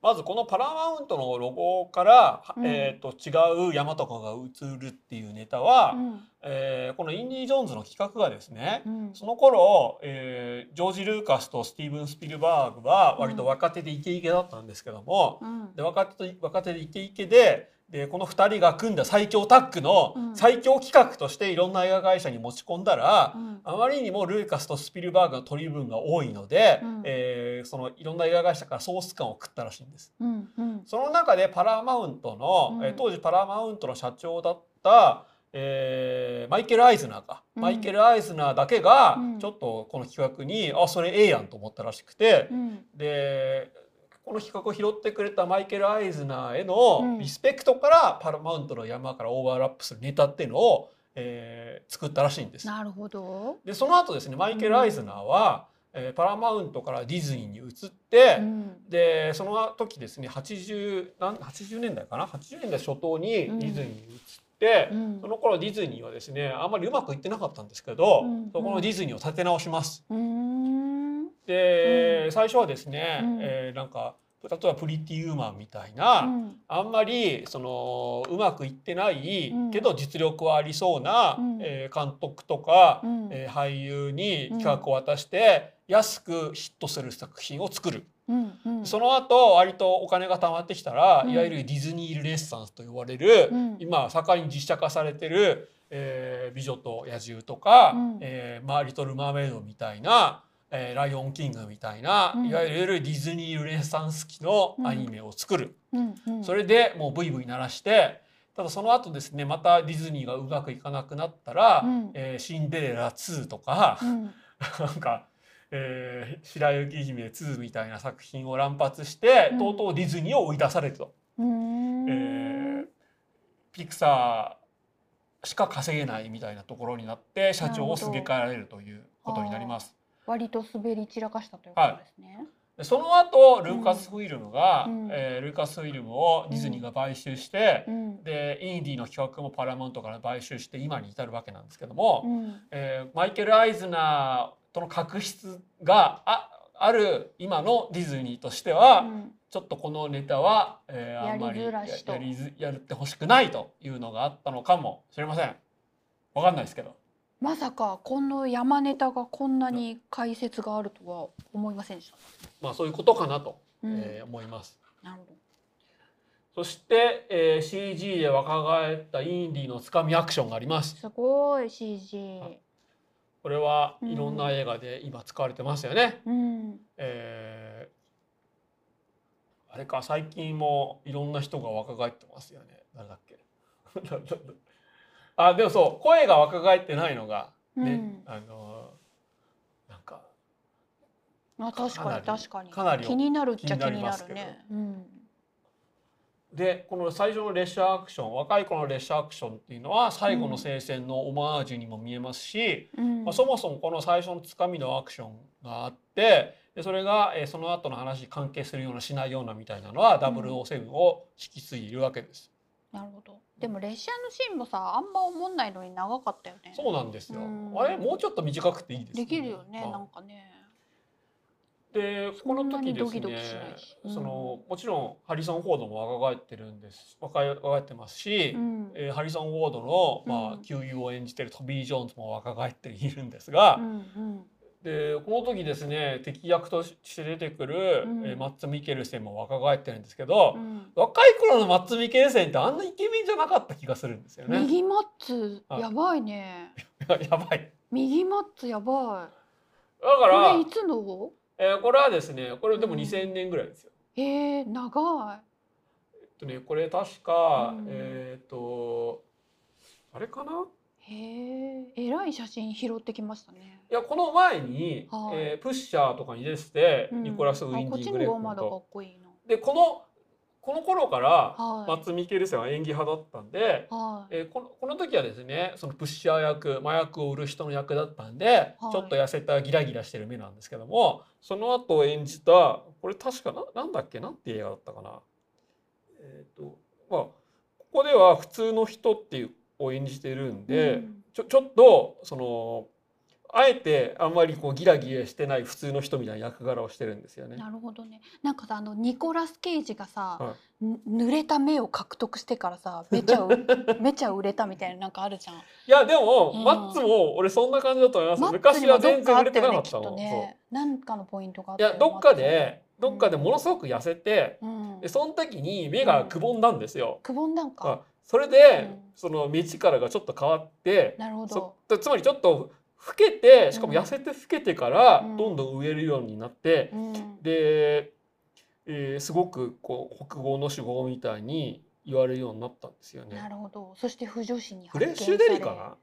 まずこのパラマウントのロゴから、うん。えー、と違う山とかが映るっていうネタは、うん。えーこのインディ・ジョーンズの企画がですね、うん。その頃、えージョージ・ルーカスとスティーブン・スピルバーグは割と若手でイケイケだったんですけども、うん。で若手と若手でイケイケででこの2人が組んだ最強タッグのうん。最強企画としていろんな映画会社に持ち込んだら、うん。あまりにもルーカスとスピルバーグの取り分が多いので、うん。えーそのいろんな映画会社からソース感を食ったらしいんです。うんうん。その中でパラマウントの、うん。えー当時パラマウントの社長だった、えーマイケル・アイズナーか、うん。マイケル・アイズナーだけがうん。ちょっとこの企画に、あそれええやんと思ったらしくて、うん。でこの企画を拾ってくれたマイケル・アイズナーへのうん。リスペクトからパラマウントの山からオーバーラップするネタっていうのを、えー作ったらしいんです。なるほど、でその後ですねマイケル・アイズナーは、えーパラマウントからディズニーに移って、うん。でその時ですね 80, なん80年代かな？80年代初頭にデうん。ィズニーに移って、うん。その頃ディズニーはですねあんまりうまくいってなかったんですけど、うん。そこのディズニーを立て直します。うーんで、最初はですね、うん。えーなんか例えばプリティウーマンみたいな、うん。あんまりそのうまくいってないうん。けど実力はありそうな、うん。えー監督とか、うん。えー俳優に企画を渡して、安くヒットする作品を作る。うん。うん。その後割とお金が貯まってきたら、うん。いわゆるディズニールネッサンスと呼ばれる、うん。今盛んに実写化されてる「えー美女と野獣」とか「うん。えーまあ、リトル・マーメイド」みたいな「えーライオン・キング」みたいな、うん。いわゆるディズニールネッサンス期のアニメを作る、うんうん。それでもうブイブイ鳴らしてただその後ですねまたディズニーがうまくいかなくなったら「うん。えーシンデレラ2」とか、うん。なんか、えー白雪姫2みたいな作品を乱発して、うん。とうとうディズニーを追い出されると、えーピクサーしか稼げないみたいなところになって社長をすげ替えられるということになります。割と滑り散らかしたということですね。でその後ルーカスフィルムが、うん。えールーカスフィルムをディズニーが買収してう、ん。でインディの企画もパラマウントから買収して今に至るわけなんですけども、うん。えーマイケル・アイズナーとの確執があある今のディズニーとしては、うん。ちょっとこのネタは、えーあんまりやややりずやってほしくないというのがあったのかもしれません。わかんないですけど。まさかこの山ネタがこんなに解説があるとは思いませんでした。まあそういうことかなと、うんえー思います。なるほど。そして、えー CG で若返ったインディのつかみアクションがあります。すごい CG。これはうんいろんな映画で今使われてますよね。うん。えーあれか最近もいろんな人が若返ってますよね。誰だっけ？あでもそう声が若返ってないのがね、あのなんかあ確かに確かにかなり気になるっちゃ気気になるね。うん。でこの最初の列車アクション若い子の列車アクションっていうのは最後の聖戦のオマージュにも見えますし、うんまあ、そもそもこの最初のつかみのアクションがあってでそれが、えーその後の話に関係するようなしないようなみたいなのは007を引き継いでいるわけです。なるほど。でも列車のシーンもさあんま思んないのに長かったよね。そうなんですよ。うんあれ？もうちょっと短くていいですできるよねまあなんかね。でこの時ですねそのもちろんハリソン・フォードも若返ってるんです若返ってますし、うん。えーハリソン・フォードの、まあうん旧友を演じてるトビー・ジョーンズも若返っているんですが、うんうんでこの時ですね敵役として出てくる、うん。えーマッツ・ミケルセンも若返ってるんですけど、うん。若い頃のマッツ・ミケルセンってあんなイケメンじゃなかった気がするんですよね。右マッツはいやばいね。や やばい。右マッツやばい。だかこられいつのえーこれはですねこれでもうん。2000年ぐらいですよ。えー、長えっとねこれ確か、うん。えっ、とあれかな？いへええらい写真拾ってきましたね。やこの前に、はい。えープッシャーとかに出てて、うん。ニコラス・ウィンディ・グレフォンの方がまだかとっこいいな。でこのこの頃から、はい。マッツ・ミケルセンは演技派だったんで、はい。えーこのこの時はですねそのプッシャー役麻薬を売る人の役だったんで、はい。ちょっと痩せたギラギラしてる目なんですけどもその後演じたこれ確かななんだっけなんて映画だったかな。えっ、とまあここでは普通の人っていうを演じてるんで、うん。ちょちょっとそのあえてあんまりこうギラギラしてない普通の人みたいな役柄をしてるんですよね。なるほどね。なんかさあのニコラス・ケイジがさ、はぬ濡れた目を獲得してからさめちゃう めちゃ売れたみたいななんかあるじゃん。いやでも、うん。マッツも俺そんな感じだと思います。昔は全然売れてなかったもん。ねなんかのポイントがあっいやどっかでどっかでものすごく痩せて、ツうん。でその時に目がくぼんだんですよ。くぼんだんあかそれで、うん。その目力がちょっと変わってなるほそどつまりちょっと老けてしかも痩せて老けてからうん。どんどん植えるようになって、うん。で、えーすごくこう北欧の酒豪みたいに言われるようになったんですよね。な。るほど。そして不女子にフレッシュデリかな？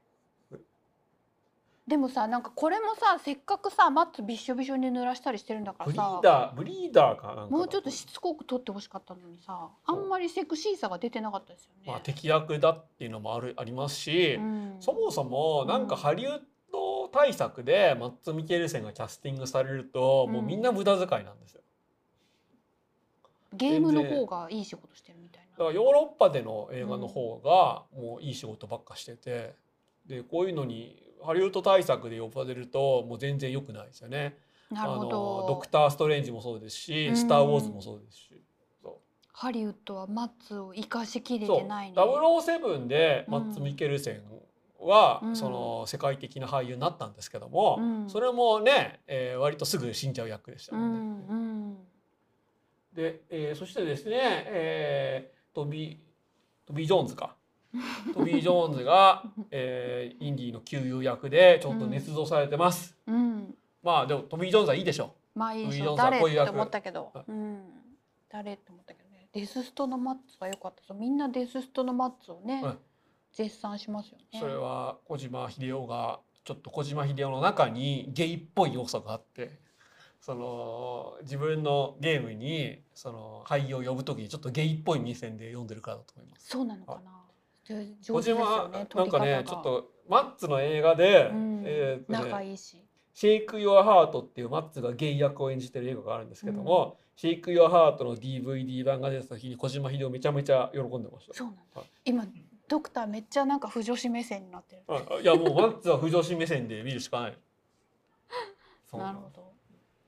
でもさなんかこれもさせっかくさマッツびっしょびしょに濡らしたりしてるんだからブリさーダーブリーダーか？なんかだもうちょっとしつこく撮ってほしかったのにさあんまりセクシーさが出てなかったですよね。まあ、敵役だっていうのもあるありますし、うん。そもそもなんかハリウッド大作でマッツ・ミケルセンがキャスティングされると、もうみんな無駄遣いなんですよ。ゲームの方がいい仕事してるみたいだからヨーロッパでの映画の方がもういい仕事ばっかしてて。でこういうのにハリウッド大作で呼ばれるともう全然良くないですよね。な。なるほど。ドクター・ストレンジもそうですし、うんスター・ウォーズもそうですし。ハリウッドはマッツを生かしきれてないね。007でマッツ・ミケルセンは、うんその世界的な俳優になったんですけども、うんそれもね、えー割とすぐ死んじゃう役でしたうんもんね。うん。で、えーそしてですね、えートビートビー・ジョーンズかトビー・ジョーンズが、えーインディの旧友役でちょっと捏造されてます。うん。まあでもトビー・ジョーンズはいいでしょまあいいでしょ。誰って思ったけどはい。うん。誰って思ったけどね。デスストのマッツは良かったそう。みんなデスストのマッツをね、はい絶賛しますよね。それは小島秀夫がちょっと小島秀夫の中にゲイっぽい要素があってその自分のゲームにその俳優を呼ぶ時にちょっとゲイっぽい目線で読んでるからだと思います。そうなのかな。小島ね。なんかねちょっとマッツの映画で、うんえーとね仲いいし。シェイク・ヨア・ハートっていうマッツがゲイ役を演じてる映画があるんですけども、シェイク・ヨア・ハートの DVD 版が出た時に小島秀夫めちゃめちゃ喜んでました。そうなんだはい。今ドクターめっちゃなんか不女子目線になってる。あいやもうマッツは不女子目線で見るしかない。なるほど。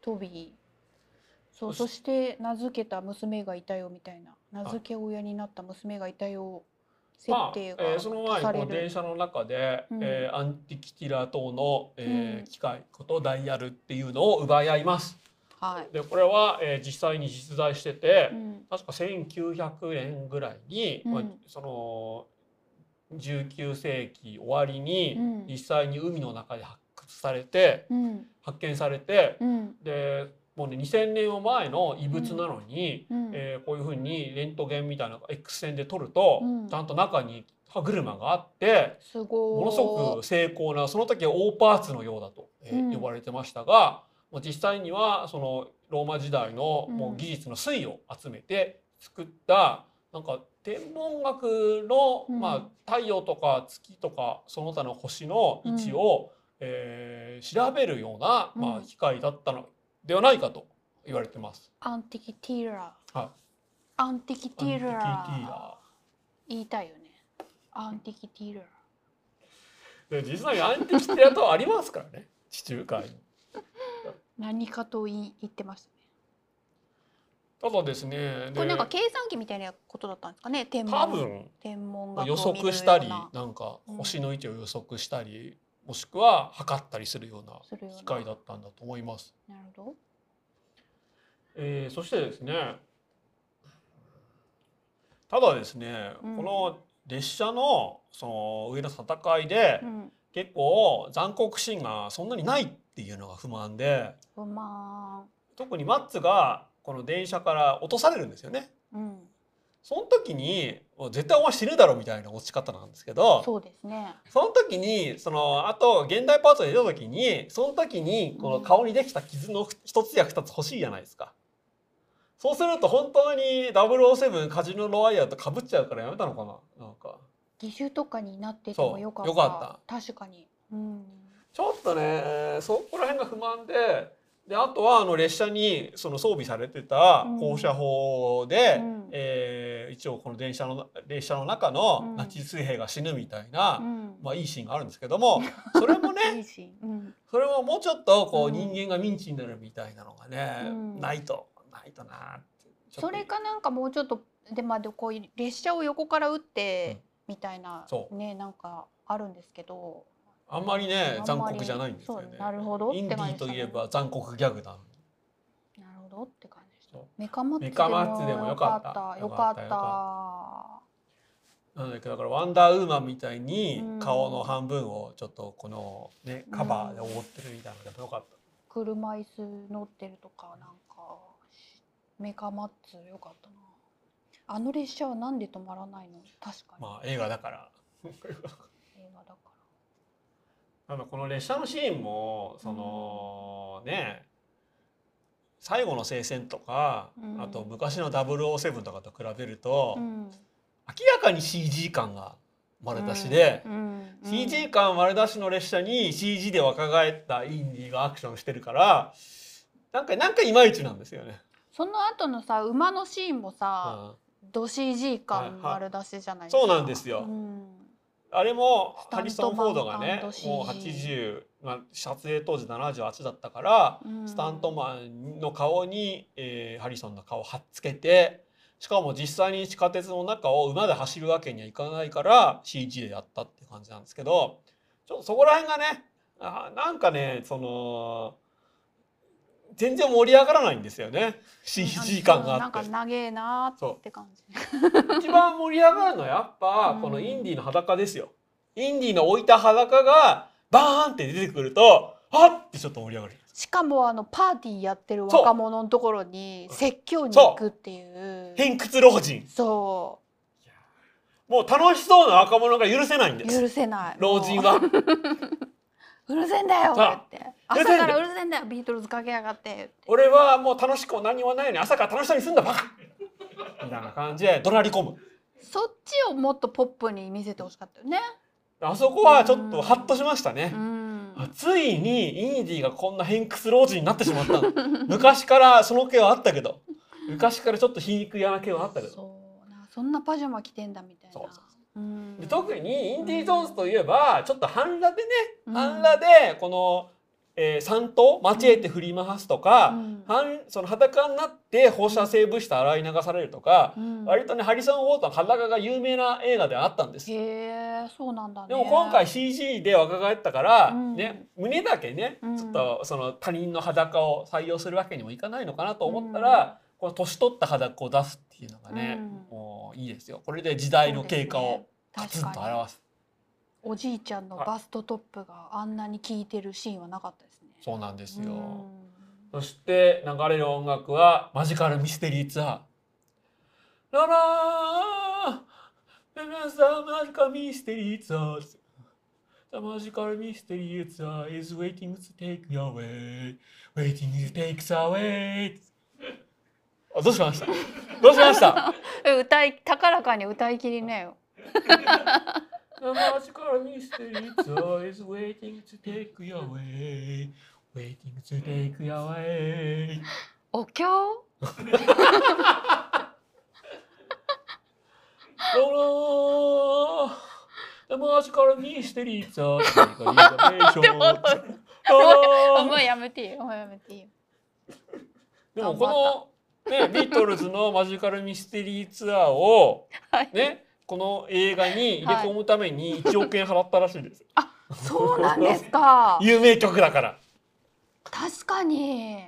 トビー。そうそそして名付けた娘がいたよみたいな名付け親になった娘がいたよ設まあえーその前この電る。車の中で、うん。えーアンティキティラ島の、えーうん。機械ことダイヤルっていうのを奪い合います。はい。でこれは、えー実際に実在してて、うん。確か1900年ぐらいに、うん。まあ、その19世紀終わりに、うん。実際に海の中で発掘されてうん。発見されて、うん。でもうね2,000年も前の遺物なのに、うん。えーこういうふうにレントゲンみたいな X 線で撮ると、うん。ちゃんと中に歯車があって。ものすごく精巧なその時は大パーツのようだと、えーうん。呼ばれてましたが実際にはそのローマ時代のうん。もう技術の粋を集めて作ったなんか天文学の、うん。まあ、太陽とか月とかその他の星の位置を、えー調べるような、まあ、うん。機械だったのではないかと言われてます。アンティキティーラー。はいアンティキティーラー。ラ言いたいよね。アンティキティーラー。ーで実際にアンティキティラ島ありますからね地中海に。何かと言い言ってましたね。ただですねでこれなんか計算機みたいなことだったんですかね。天文多分天文予測したりなんかうん星の位置を予測したりもしくは測ったりするような機械だったんだと思います。なるほど。えーそしてですねただですね、うん。この列車のその上の戦いで、うん。結構残酷シーンがそんなにないっていうのが不満で不満。特にマッツがこの電車から落とされるんですよね。うんその時に絶対お前死ぬだろみたいな落ち方なんですけどそうですね。その時にそのあと現代パーツが出た時にその時にこの顔にできた傷の一つや二つ欲しいじゃないですか。そうすると本当に007カジノロワイヤーとかぶっちゃうからやめたのかな？なんか。義手とかになっててもよかった。確かに。うん。ちょっとねそこら辺が不満でであとはあの列車にその装備されてたうん。放射砲で、うん。えー一応この電車の列車の中のうん。ナチス兵が死ぬみたいな、うん。まあいいシーンがあるんですけども それもいねうん。それももうちょっとこううん。人間がミンチになるみたいなのがね、うん。ないとないとなってそれかなんかもうちょっとでまあでこう列車を横から撃ってみたいなねなんかあるんですけどあんまりね残酷じゃないんですよね。なるほどインディーといえば残酷ギャグだ。なるほどって感じでメカマッツでもよかった。よかった。なんだけどだからワンダーウーマンみたいにうん。顔の半分をちょっとこのねカバーで覆ってるみたいなのがよかった。車椅子乗ってるとかなんかメカマッツよかったな。あの列車はなんで止まらないの？確かに、まあ映画だから。映画だかこの列車のシーンもその、ね最後の聖戦とか、うん。あと昔の007とかと比べると、明らかに CG 感が丸出しで、CG 感丸出しの列車に CG で若返ったインディがアクションしてるからなんかなんかいまいちなんですよね。その後のさ馬のシーンもさ、うん。ド CG 感はいはい。丸出しじゃないそうなんですよ。うんあれもハリソン・フォードがねもう80、まあ、撮影当時78だったから、うん。スタントマンの顔に、えーハリソンの顔を貼っつけてしかも実際に地下鉄の中を馬で走るわけにはいかないから CG でやったって感じなんですけどちょっとそこら辺がねあなんかねその全然盛り上がらないんですよね。CG 感があって。なんか。長えなーって感じ。一番盛り上がるのはやっぱうん。このインディーの裸ですよ。インディーの置いた裸がバーンって出てくるとはっってちょっと盛り上がる。しかもあのパーティーやってる若者のところに説教に行くっていう。偏屈老人。そもう楽しそうな若者が許せないんうです。許せない。老人は。もううるせえんだよって。う朝からうるせえんだよビートルズかけやがって。って俺はもう楽しくも何もないのに朝から楽しそうにすんだバカ。みたいな感じで怒鳴り込む。そっちをもっとポップに見せてほしかったよね。あそこはちょっとハッとしましたね。う。ん。あついにインディーがこんな偏屈老人になってしまったの。昔からその気はあったけど。昔からちょっと皮肉屋な気はあったけど。そうなそんなパジャマ着てんだみたいな。そうそうう。んで特にインディ・ージョーンズといえばちょっと半裸でね、うん。半裸でこの、えー、三頭マチエーテ振り回すとか、うん。半その裸になって放射性物質洗い流されるとか、うん。割とねハリソン・ウォートの裸が有名な映画ではあったんです。へえそうなんだね。でも今回 CG で若返ったから、うん。ね、胸だけね、うん。ちょっとその他人の裸を採用するわけにもいかないのかなと思ったら、この年取った裸を出すっていうのがね、うんもういいですよこれで時代の経過をカツンと表す。おじいちゃんのバストトップがあんなに効いてるシーンはなかったですねそうなんですよ。うんそして流れる音楽はマジカルミステリーツアー。ララーラザマジカルミステリーツアー。The magical mystery is waiting to take you away, waiting to take us away. あどうしました？どうしました？歌い高らかに歌いきりなよ。お経。どうも、マジカルミステリーザーズ。もうやめていい、もやめていい。でもこの。ね、ビートルズのマジカルミステリーツアーを、はい。ね、この映画に入れ込むために1億円払ったらしいです。そうなんですか。有名曲だから。確かに。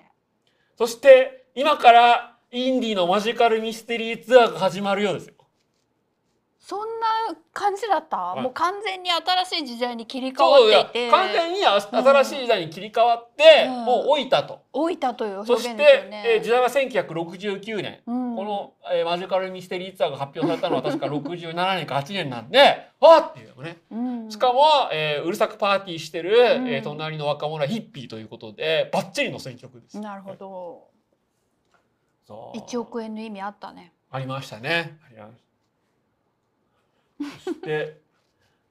そして今からインディのマジカルミステリーツアーが始まるようですよ。そんな感じだった、い。もう完全に新しい時代に切り替わっていて。完全にあ新しい時代に切り替わって、うん。もう老いたと、老いたという表現そして。えー時代は1969年、うん。この、えーマジカルミステリーツアーが発表されたのは確か67年か8年なんで わっっていうね。うん。しかも、えーうるさくパーティーしてる、うん。えー隣の若者はヒッピーということでバッチリの選曲です。なるほど。そう。1億円の意味あったね。ありましたね。ありましたそして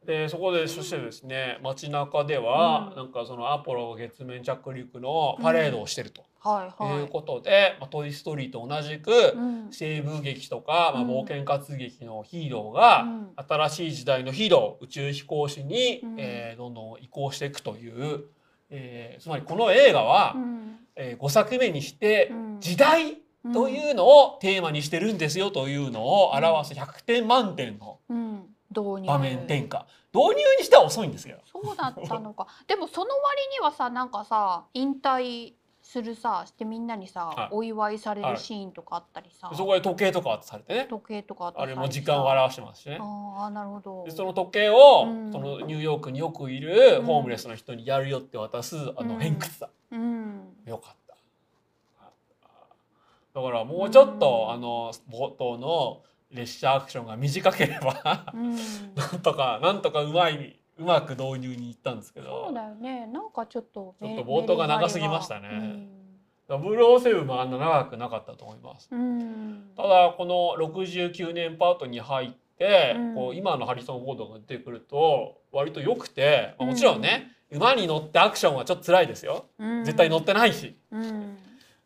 でそこでそしてですね街中では、うん。なんかそのアポロ月面着陸のパレードをしてるとはいはい。いうことで「まあ、トイ・ストーリー」と同じく、うん。西部劇とか、まあ、うん。冒険活劇のヒーローが、うん。新しい時代のヒーロー宇宙飛行士に、うん。えーどんどん移行していくという、えーつまりこの映画は、うん。え5作目にしてうん。時代というのをテーマにしてるんですよというのを表す100点満点の場面転換導入にしては遅いんですよ。そうだったのか。でもその割にはさなんかさ引退するさしてみんなにさ、はい。お祝いされるシーンとかあったりさ、そこで時計とか渡されてね。時計とかあったあれも時間を表してますしね。ああなるほど。でその時計を、うん。そのニューヨークによくいるうん。ホームレスの人にやるよって渡すあのうん。偏屈さ、うん。よかった。だからもうちょっと、うんあの冒頭の列車アクションが短ければうん。なんとかなんとかうまいうまく導入にいったんですけどそうだよね。なんかちょっとちょっと冒頭が長すぎましたねうん007もあんな長くなかったと思います。うん。ただこの69年パートに入って、うんこう今のハリソン・フォードが出てくると割と良くて、まあもちろんね、馬に乗ってアクションはちょっと辛いですようん絶対乗ってないし、うん。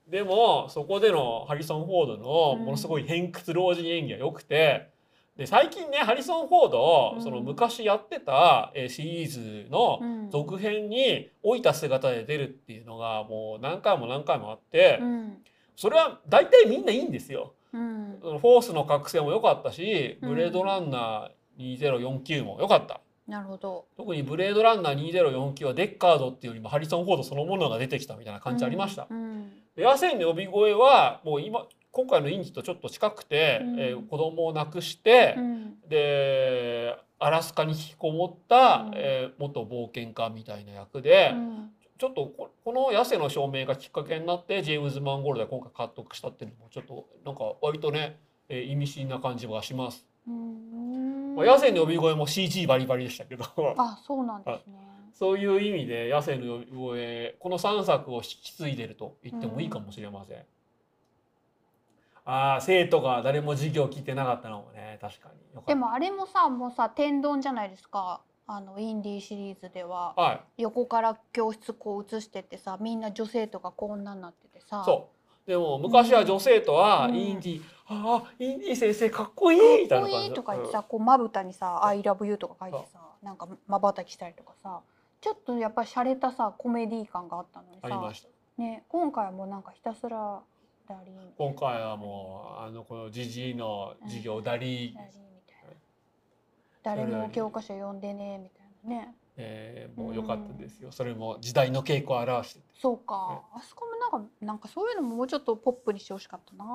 でもそこでのハリソン・フォードのうんものすごい偏屈老人演技が良くてで最近ねハリソン・フォード、うんその昔やってたえーシリーズのうん続編に老いた姿で出るっていうのがもう何回も何回もあって、うん。それは大体みんないいんですよ。うん。フォースの覚醒も良かったし、うんブレードランナー2049も良かった。なるほど。特にブレードランナー2049はデッカードっていうよりもハリソン・フォードそのものが出てきたみたいな感じありました。うん。で野生の呼び声はもう今今回のインジとちょっと近くて、うんえー子供を亡くして、うん。でアラスカに引きこもった、うんえー元冒険家みたいな役で、うんちょっとここの「野生の証明」がきっかけになってジェームズ・マンゴールドが今回獲得したっていうのもちょっとなんか割とね、えー意味深な感じがします。うんまあ、野生の呼び声も CG バリバリでしたけどあ、そうなんですね。そういう意味で野生の呼び声この3作を引き継いでると言ってもいいかもしれません。ああ生徒が誰も授業聞いてなかったのもね確かに。でもあれもさ、もうさ、天丼じゃないですか。あのインディーシリーズでは。はい。横から教室こう映してってさみんな女生徒がこんなになっててさ。そう。でも昔は女生徒はうん。インディ、ああインディ先生かっこいいみたいかっこな感じいいとか言ってさこうまぶたにさ「I love you」とか書いてさなんかまばたきしたりとかさちょっとやっぱり洒落たさコメディ感があったのにさ。ありました。ね今回はもうなんかひたすらダリーみたいな。今回はもうあのこのジジイの授業ダリーダリーみたいな。誰も教科書読んでねみたいなね。えーもう良かったですよ。それも時代の傾向を表してて。そうか。あそこもなんかなんかそういうのももうちょっとポップにしてほしかったな。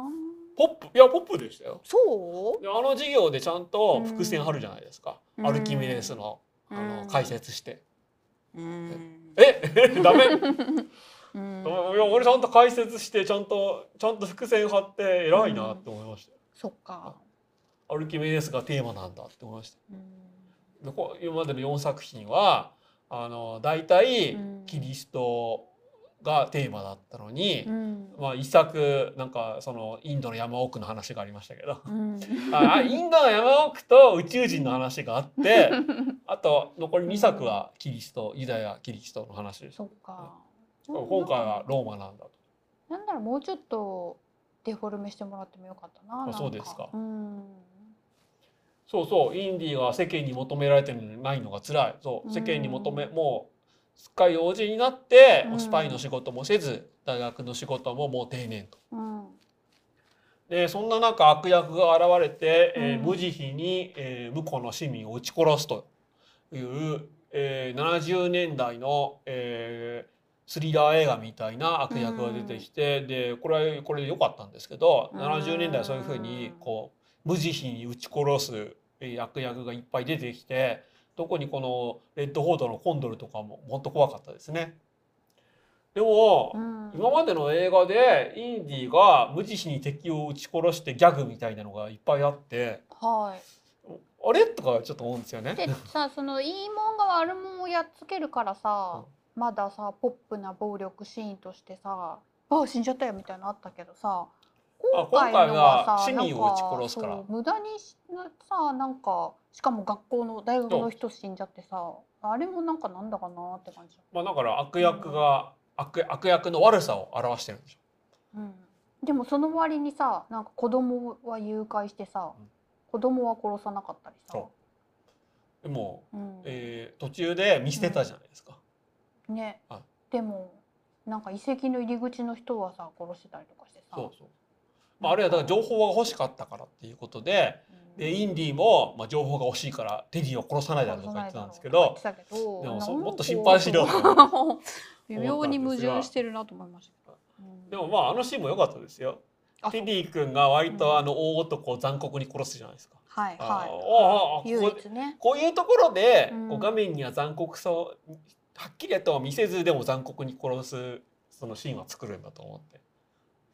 ポップ？いやポップでしたよ。そう？であの授業でちゃんと伏線張るじゃないですか。うん。アルキメデスのあうん。の解説して。うん。え？ダメ？うん。いや俺ちゃんと解説してちゃんとちゃんと伏線張って偉いなって思いましたよ。そっか。アルキメデスがテーマなんだって思いました。うん。今までの4作品はあの大体うん。キリストがテーマだったのに。うん。まあ一作なんかそのインドの山奥の話がありましたけど。うん。あインドの山奥と宇宙人の話があって あと残り2作はキリストユダヤキリストの話です。そっか。今回はローマなんだと。なんならもうちょっとデフォルメしてもらってもよかったななそうですか。うん。そうそうインディが世間に求められてないのが辛い。そううん。世間に求めもうすっかり老人になってうん。スパイの仕事もせず大学の仕事ももう定年と。うん。でそんな中悪役が現れて、えーうん。無慈悲に、えー向こうの市民を撃ち殺すという、えー、70年代の、えースリラー映画みたいな悪役が出てきて、でこれはこれで良かったんですけど、うん。70年代はそういうふうにこう無慈悲に撃ち殺すえー悪役がいっぱい出てきて特にこのレッドホートのコンドルとかももっと怖かったですね。でも、うん今までの映画でインディが無慈悲に敵を撃ち殺してギャグみたいなのがいっぱいあってはいあれ？とかちょっと思うんですよね。でさそのいいもんが悪もんをやっつけるからさ、まださポップな暴力シーンとしてさあ死んじゃったよみたいなのあったけどさ今回のはさ今回は市民を撃ち殺すから。無駄にしさなんかしかも学校の大学の人死んじゃってさあれもなんかなんだかなって感じ、まあ、だから悪役が悪悪役の悪さを表してるんでしょ。うん、でもその割にさなんか子供は誘拐してさ、うん。子供は殺さなかったりさ。そ、でも、うん。えー途中で見捨てたじゃないですか。ね。はい。でもなんか遺跡の入り口の人はさ殺してたりとかしてさ。そうそう。まあ、あるいはだから情報が欲しかったからっていうことで、うん。でインディもまあ情報が欲しいからテディを殺さないだろうとか言ってたんですけど、でもそもっと心配しろ微妙に矛盾してるなと思いましたでもまああのシーンも良かったですよ。あテディ君が割とあの大男を残酷に殺すじゃないですか。はいはい。唯一ね。こういうところで、うん。画面には残酷さをはっきりとは見せずでも残酷に殺すそのシーンは作るんだと思って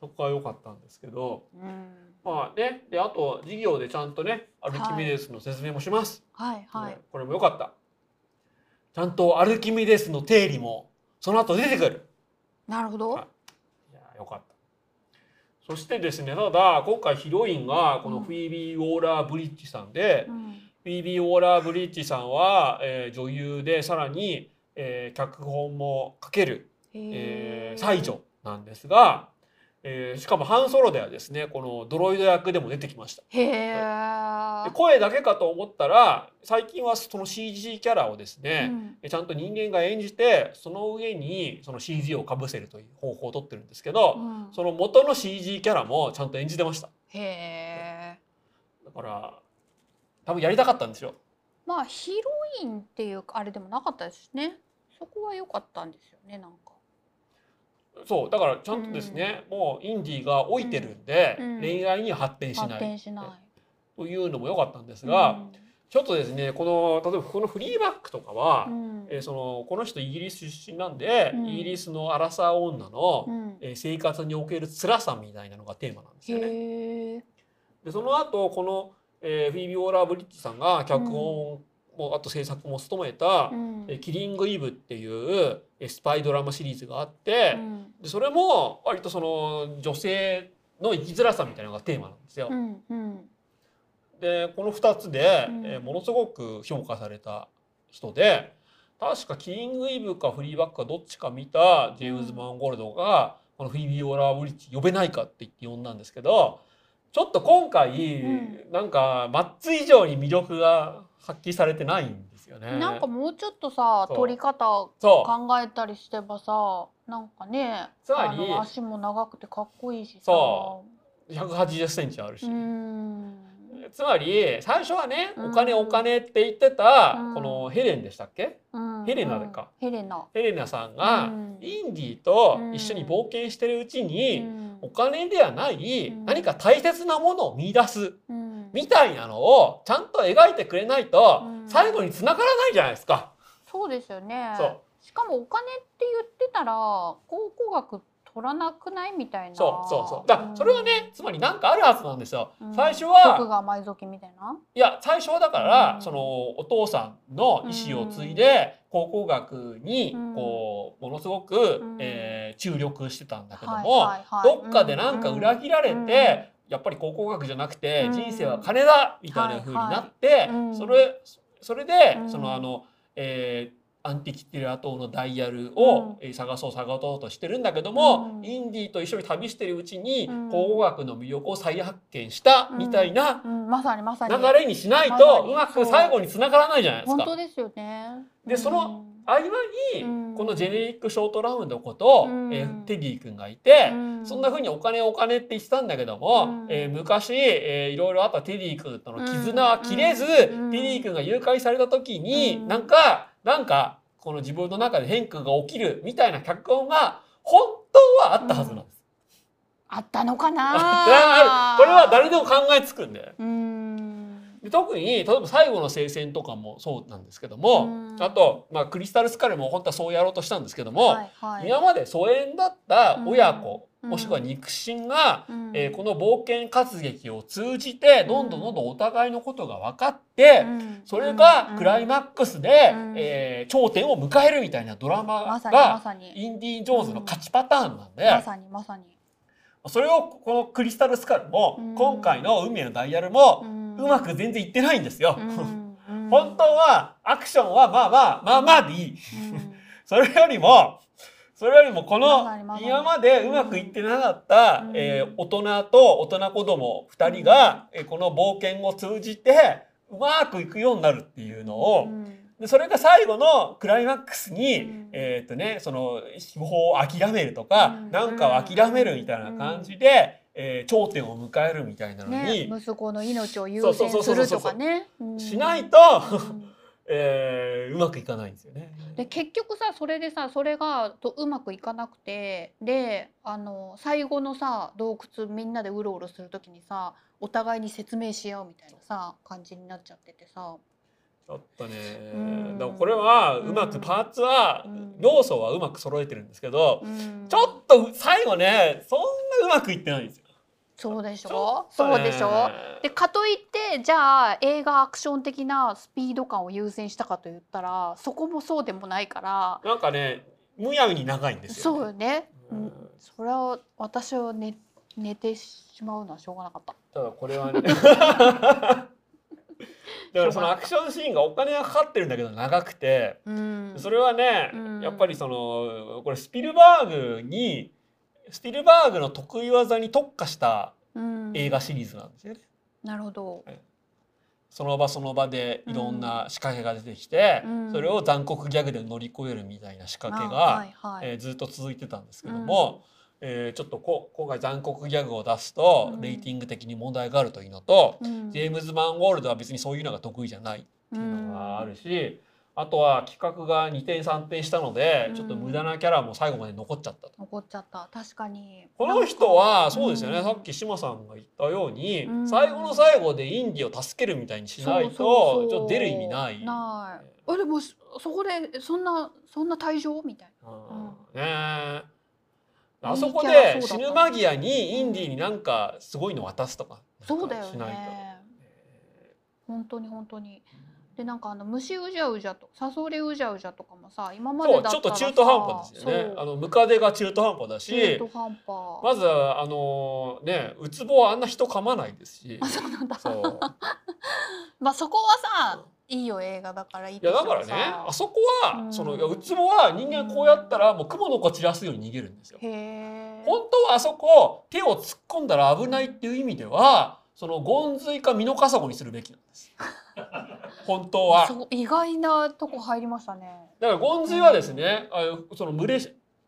そこは良かったんですけどうん。まあねであと授業でちゃんとねアルキメデスの説明もします、はい。はい。ねこれも良かった。ちゃんとアルキメデスの定理もその後出てくる。なるほど。はい。いや良かった。そしてですねただ今回ヒロインがこのフィービー・ウォーラー・ブリッジさんで、うん。フィービー・ウォーラー・ブリッジさんは、えー女優でさらに、えー脚本も書ける、えー、才女なんですが、えーしかもハンソロではですねこのドロイド役でも出てきました。へえで声だけかと思ったら最近はその CG キャラをですね、ちゃんと人間が演じてその上にその CG をかぶせるという方法をとってるんですけど、うん。その元の CG キャラもちゃんと演じてました。へえだから多分やりたかったんですよ。まあヒロインっていうあれでもなかったですしね。そこは良かったんですよねなんかそうだからちゃんとですね、もうインディーが老いてるんで、うん。恋愛には発展し発ない。展しない。というのも良かったんですが、ちょっとですねこの例えばこのフリーバックとかは、うん。えーそのこの人イギリス出身なんで、うん。イギリスのアラサー女の、うん。えー生活における辛さみたいなのがテーマなんですよね。でその後この、えーフィービー・ウォーラー・ブリッジさんが脚本も、あと制作も務めた、うん。えーキリング・イブ」っていうえースパイドラマシリーズがあって、うん。でそれも割とその女性の生きづらさみたいなのがテーマなんですよ。うんうん。でこの2つで、うん。えーものすごく評価された人で確かキリング・イブかフリーバックかどっちか見たジェームズ・マンゴールドが、このフィービー・オーラー・ブリッジ呼べないかって言って呼んだんですけどちょっと今回、うん。なんかマッツ以上に魅力が発揮されてないんですよね。なんかもうちょっとさそう。撮り方考えたりしてばさなんかねつまり足も長くてかっこいいしさ。そ180センチあるし。つまり最初はねうん。お金お金って言ってたうん。このヘレンでしたっけ？うん。ヘレナか。うん。ヘレナ。ヘレナさんがうん。インディと一緒に冒険してるうちうにん。お金ではないうん。何か大切なものを見出す。うんみたいなのをちゃんと描いてくれないとうん。最後に繋がらないじゃないですか。そうですよね。そう。しかもお金って言ってたら考古学取らなくないみたいな。そうそうそう。だそれはねつまり何かあるはずなんですよ。うん。最初徳は川埋蔵金みたいな。いや最初はだから、うん。そのお父さんの意思を継いで考古学にうん。こうものすごく、ん。えー注力してたんだけども、はいはいはい。どっかでなんか裏切られて、うんやっぱり考古学じゃなくて、うん。人生は金だみたいな風になって、それそれで、うん。そのあの、えーアンティキティラ島のダイヤルを、えー探そう探そうとしてるんだけども、うん。インディと一緒に旅してるうちに、うん。考古学の魅力を再発見したみたいな流れにしないとうまく最後に繋がらないじゃないですか。本当ですよね。でその合間にうんこのジェネリックショートラウンドこと、うん。えーテディ君がいて、うん。そんな風にお金お金って言ってたんだけども、うん。えー昔、えーいろいろあったテディ君との絆は切れず、うん。テディ君が誘拐された時に、うん。なんかなんかこの自分の中で変化が起きるみたいな脚本が本当はあったはずなんです。あったのかな？あ これは誰でも考えつくんで。うーんで特に例えば最後の聖戦とかもそうなんですけども、うん。あと、まあ、クリスタルスカルも本当はそうやろうとしたんですけども、はいはい。今まで疎遠だった親子、うん。もしくは肉親が、うん。えーこの冒険活劇を通じてどんどんどんどんお互いのことが分かって、うん。それがクライマックスで、うん。えー頂点を迎えるみたいなドラマがインディ・ジョーンズの勝ちパターンなんで、まさにまさに。それをこのクリスタルスカルも、うん。今回の運命のダイヤルも、んうまく全然いってないんですよ。本当はアクションはまあまあまあまあでいい。うん。それよりもそれよりもこの今までうまくいってなかった、うん。えー大人と大人子供2人が、えーこの冒険を通じてうまくいくようになるっていうのを、うん。でそれが最後のクライマックスに、うん。えーっとねその司法を諦めるとか、うん。なんかを諦めるみたいな感じで、えー頂点を迎えるみたいなのねに、息子の命を優先するとかね。うん。しないと、うん。えーうまくいかないんですよね。で結局さそれでさそれがとうまくいかなくてであの最後のさ洞窟みんなでうろうろする時にさお互いに説明し合うみたいなさ感じになっちゃっててさちょっとね、うん。でもこれはうまくパーツは、うん。要素はうまく揃えてるんですけど、うん。ちょっと最後ねそんなうまくいってないんですよ。そうでしちょょね。そうでしょ？でかといってじゃあ映画アクション的なスピード感を優先したかと言ったらそこもそうでもないからなんかねむやみに長いんですよ、そうよね、ううんん、それは私は寝寝てしまうのはしょうがなかった。ただこれはね だからそのアクションシーンがお金がかかってるんだけど長くてうん、それはね、うん。やっぱりそのこれスピルバーグにスピルバーグの得意技に特化したうん。映画シリーズなんですよね。なるほど。その場その場でいろんな仕掛けが出てきて、うん。それを残酷ギャグで乗り越えるみたいな仕掛けが、あはいはい。えーずっと続いてたんですけども、えーちょっとこ今回残酷ギャグを出すと、うん。レーティング的に問題があるというのと、うん。ジェームズ・マンゴールドは別にそういうのが得意じゃないっていうのがあるし、あとは企画が2点3点したので、うん。ちょっと無駄なキャラも最後まで残っちゃったと。残っちゃった。確かに。この人はそうですよね、うん。さっき志麻さんが言ったように、うん。最後の最後でインディを助けるみたいにしないとちょっと出る意味ない。ない。あでもそそこでそんなそんな退場みたいうんねえあそこで死ぬ間際にインディになんかすごいの渡すとかな。そうだよ。ね。本当に本当に。でなんかあの虫うじゃうじゃとサソリうじゃうじゃとかもさ今までだったらさちょっと中途半端ですよね。あのムカデが中途半端だし中途半端。まずあのねウツボはあんな人噛まないですしあそうなんだ。そう まあそこはさいいよ映画だからいいいやだからねあそこは、そのいやウツボは人間こうやったらもう雲の子散らすように逃げるんですよ。本当はあそこ手を突っ込んだら危ないっていう意味ではそのゴンズイかミノカサゴにするべきなんです。本当は。そう意外なとこ入りましたね。だからゴンズイはですね、あその群れ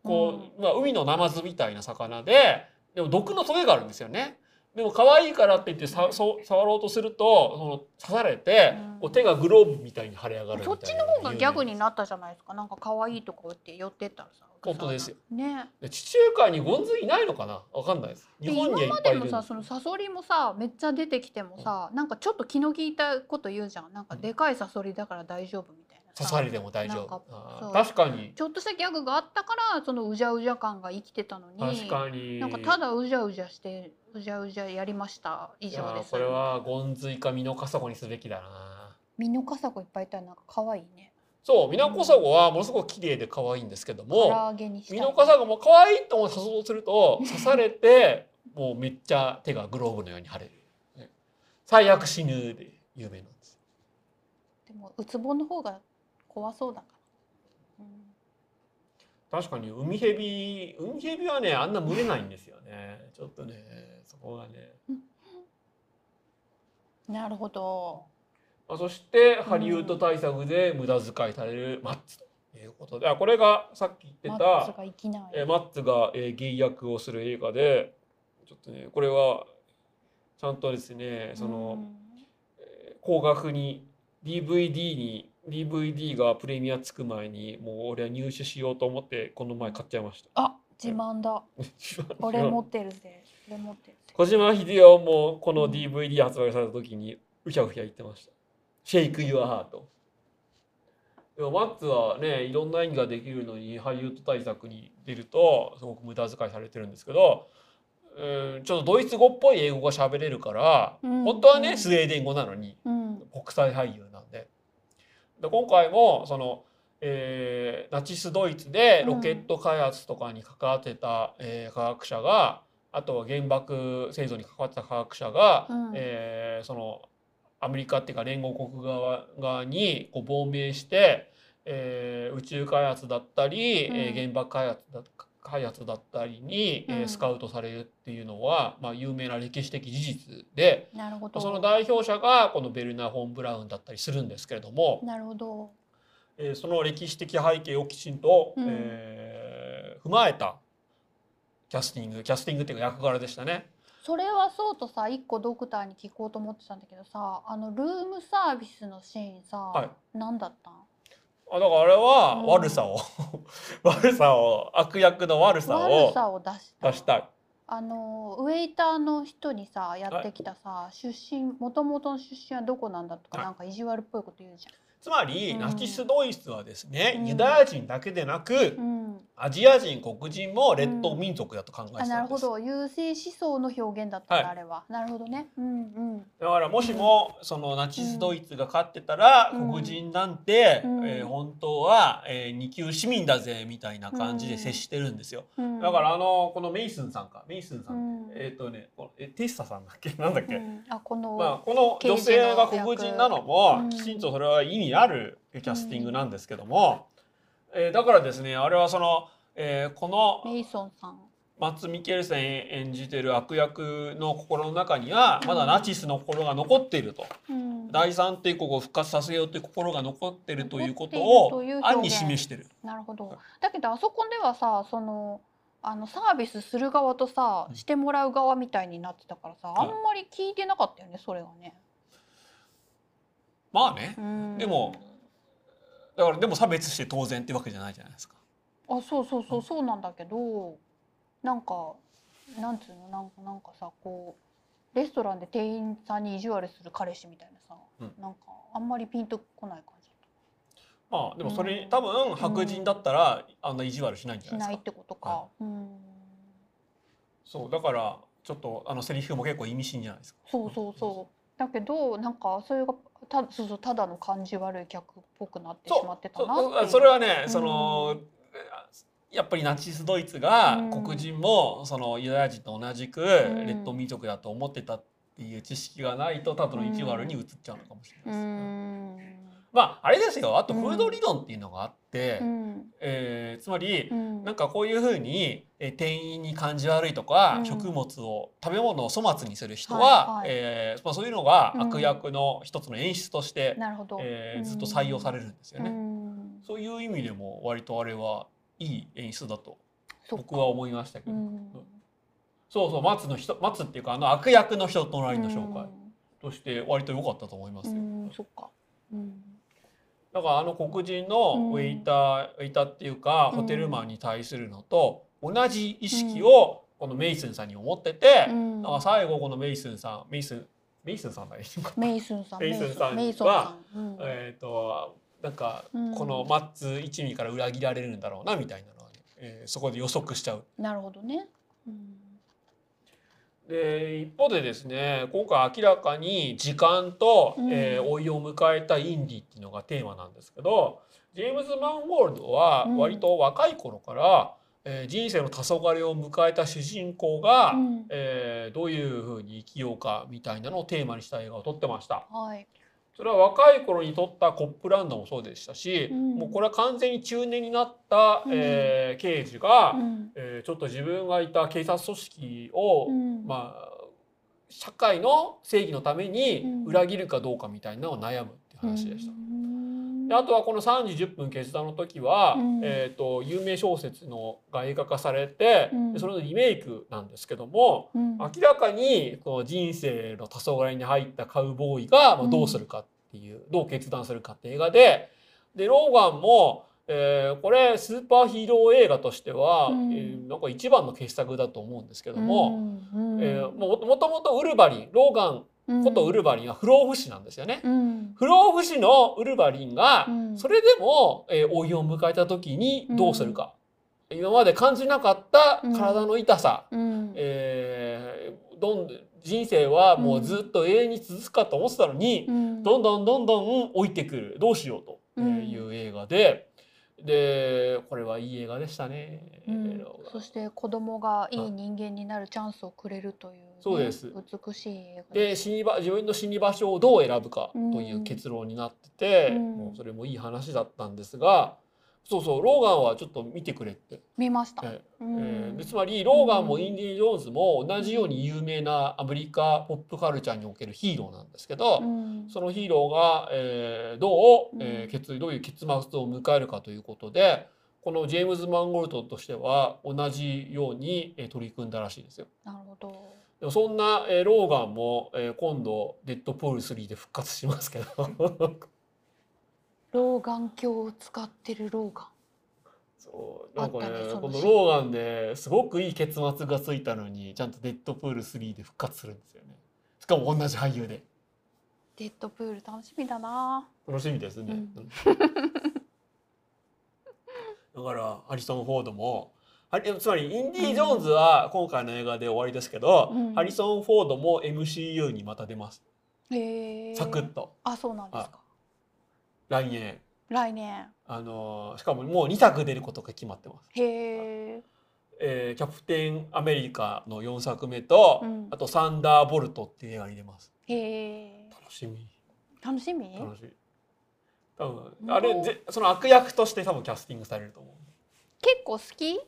こう、まあ、海のナマズみたいな魚ででも毒のトゲがあるんですよね。でも可愛いからって言ってさそう触ろうとするとその刺されて、う手がグローブみたいに腫れ上がるみたいなそっちの方がギャグになったじゃないですか。なんか可愛いとこって寄ってったらさ。本当ですよ。ね。で地中海にゴンズイいないのかな？わかんないです。で日本にはい今まですでのさそのサソリもさめっちゃ出てきてもさなんかちょっと気の利いたこと言うじゃんなんかでかいサソリだから大丈夫みたいなさ刺されても大丈夫。あー。そう。確かに。ちょっとしたギャグがあったからそのうじゃうじゃ感が生きてたのに確かに。なんかただうじゃうじゃしてうじゃうじゃやりました。以上です。これはゴンズイかミノカサゴにすべきだな。ミノカサゴいっぱいいたらなんか可愛いね。そうミノカサゴはものすごく綺麗で可愛いんですけど唐も。揚げにした。いミノカサゴも可愛いと思って刺そうすると刺されてもうめっちゃ手がグローブのように腫れる、ね。最悪死ぬで有名なんですでもウツボの方が怖そうだから、うん。確かに海蛇海蛇はねあんな群れないんですよね。ちょっとねそこがね、なるほど。まあ、そしてハリウッド大作で無駄遣いされるマッツということで。あこれがさっき言ってマッツたが生きない。えーマッツが、えー、ゲイ役をする映画でちょっとねこれはちゃんとですねその、えー高額に DVD に DVD がプレミアつく前にもう俺は入手しようと思ってこの前買っちゃいました。あ自慢だ。俺持ってるぜ。俺持ってるぜ。小島秀夫もこの DVD 発売された時にうひゃうひゃ言ってました。シェイク・ユア・ハート。でもマッツはねいろんな演技ができるのにハリウッド大作に出るとすごく無駄遣いされてるんですけど、うん、ちょっとドイツ語っぽい英語が喋れるから、うん。本当はねスウェーデン語なのにうん。国際俳優で。で今回もその、えーナチスドイツでロケット開発とかに関わってた、えー科学者があとは原爆製造に関わってた科学者が、うんえーそのアメリカっていうか連合国側側にこう亡命して、えー宇宙開発だったり、うんえー原爆開発だ開発だったりに、えーうん。スカウトされるっていうのは、まあ、有名な歴史的事実で。なるほど。その代表者がこのベルナー・フォン・ブラウンだったりするんですけれども、なるほど。えーその歴史的背景をきちんと、うん。えー踏まえたキャスティングキャスティングっていうか役柄でしたね。それはそうとさ一個ドクターに聞こうと思ってたんだけどさあのルームサービスのシーンさ、はい。何だったん？あだからあれはうん。悪さを、悪さを悪役の悪さを悪さを出した。出したい。あのウェイターの人にさやってきたさ、出身もともとの出身はどこなんだとか、はい。なんか意地悪っぽいこと言うじつまり、うん。ナチスドイツはですね、うん。ユダヤ人だけでなく、アジア人黒人も劣等民族だと考えてたんです。るほど。優勢思想の表現だったあれは。なるほどね。うんうん。だからもしもそのナチスドイツが勝ってたらうん。黒人なんて、うん。えー本当は、えー二級市民だぜみたいな感じで接してるんですよ。うん、だからあのこのメイスンさんか。メイスンさん、うん。えっ、とねえティッサさんだっけ？なんだっけ、うん、あこの、まあ、この女性が黒人なのうもん。きちんとそれは意味あるキャスティングなんですけども、えーだからですねあれはその、えーこのメイソンさん。マッツ・ミケルセン演じてる悪役の心の中にはまだナチスの心が残っていると。うん、第三帝国を復活させようという心が残っているということを暗に示してる。なるほどはい。だけどあそこではさそのあのサービスする側とさうんしてもらう側みたいになってたからさ、はいあんまり聞いてなかったよねそれがね。まあねうんでもだからでも差別して当然ってわけじゃないじゃないですか。あそうそうそうそうなんだけどなんかなんつうのなんかなんかさこうレストランで店員さんに意地悪する彼氏みたいなさ、うんなんかあんまりピンとこない感じまあでもそれうん多分白人だったらあんな意地悪しないんじゃしないっないですか。てことか。うんそうだからちょっとあのセリフも結構意味深じゃないですか。そうそうそう。だけどなんかそれがたそうそうただの感じ悪い客っぽくなってしまってたなそれはね、うん。そのやっぱりナチスドイツがうん。黒人もそのユダヤ人と同じくん。劣等民族だと思ってたっていう知識がないとただの意地悪に移っちゃうのかもしれうないですね。んまああれですよ。あとうん。フード理論っていうのがあって、うん。えーつまりうん。なんかこういうふうに、えー店員に感じ悪いとか、うん。食物を食べ物を粗末にする人は、はいはい。えーまあ、そういうのがうん。悪役の一つの演出として、なるほど、えーずっと採用されるんですよね。うん。そういう意味でも割とあれはいい演出だと僕は思いましたけど、うん。そうそう松の人松っていうかあの悪役の人と隣の紹介として割と良かったと思いますよ。うんそっか。うんだからあの黒人のウェイター、ウェイターっていうかうん。ホテルマンに対するのと同じ意識をこのメイスンさんに思ってて、うん。だから最後このメイスンさんメイスンメイスンさんだよ。メイスンさんメイスンさんメイソンさん、うん。えっ、となんかうん。このマッツ一味から裏切られるんだろうなみたいなのはね、えーそこで予測しちゃう。なるほどね、うんで一方でですね今回明らかに時間と、うん。えー老いを迎えたインディっていうのがテーマなんですけどジェームズ・マンウォールドはうん。割と若い頃から、えー人生の黄昏を迎えた主人公が、うん。えーどういうふうに生きようかみたいなのをテーマにした映画を撮ってました。はいそれは若い頃に撮ったコップランドもそうでしたし、うん。もうこれは完全に中年になった、うん。えー刑事が、うん。えーちょっと自分がいた警察組織を、うん。まあ社会の正義のためにうん。裏切るかどうかみたいなのを悩むっていう話でした。うん。であとはこの3時10分決断の時は、うん。えー、と有名小説のが映画化されて、うん。でそれのリメイクなんですけどもうん。明らかにこの人生の黄昏に入ったカウボーイがどうするかっていうどう決断するかって映画ででローガンも、えーこれスーパーヒーロー映画としては、うん。えーなんか一番の傑作だと思うんですけども、うん。えーももともとウルヴァリンローガンうんことウルヴァリンは不老不死なんですよね。うん。不老不死のウルヴァリンが、うん。それでも、えー老いを迎えた時にどうするか、今まで感じなかった体の痛さ、うん。えーどん人生はもうずっと永遠に続くかと思ってたのに、うん。どんどんどんどん老いてくる。どうしようとうん。いう映画で、でこれはいい映画でしたね。うん。そして子供がいい人間になるチャンスをくれるという。ね、そうです。美しい映画。で死に場自分の死に場所をどう選ぶかという結論になってて、うん。もうそれもいい話だったんですがそうそうローガンはちょっと見てくれって、見ました。えうん。えーでつまりローガンもインディ・ジョーンズも同じように有名なアメリカポップカルチャーにおけるヒーローなんですけど、うん。そのヒーローが、えーどう、えうん。ー結どういう結末を迎えるかということでこのジェームズ・マンゴルトとしては同じように、えー取り組んだらしいですよ。なるほど。そんな、えーローガンも、えー今度デッドプール3で復活しますけど 老眼鏡を使ってる老眼。そうなんかねねこのローガンですごくいい結末がついたのにちゃんとデッドプール3で復活するんですよね。しかも同じ俳優でデッドプール楽しみだな。楽しみですね。うん だからハリソン・フォードもつまりインディ・ジョーンズは今回の映画で終わりですけど、うんハリソン・フォードも MCU にまた出ますへえ。サクッとあ、そうなんですか。来年来年。あのーしかももう2作出ることが決まってます。へえ。えーキャプテンアメリカの4作目と、うんあとサンダーボルトっていう映画に出ます。へえ。楽しみ楽しみ？楽しみ。多分うんあれぜその悪役として多分キャスティングされると思う。結構好き？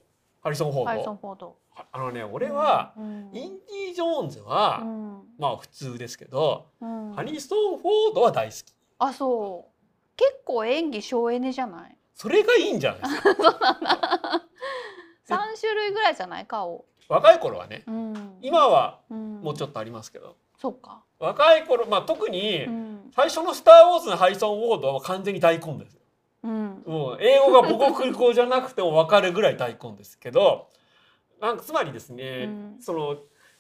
ハリソン・フォード？あのね俺は、うんインディ・ジョーンズは、うんまあ普通ですけど、うんハリソン・フォードは大好き。あ、そう。結構演技省エネじゃない？それがいいんじゃないですか？三種類ぐらいじゃない？顔。若い頃はね、うん。今はうんもうちょっとありますけど、そうか。若い頃まあ特にうん。最初の「スター・ウォーズ」のハリソン・フォードは完全に大根ですよ。うん。もう英語が母国語じゃなくても分かるぐらい大根ですけどなんかつまりですね、うんその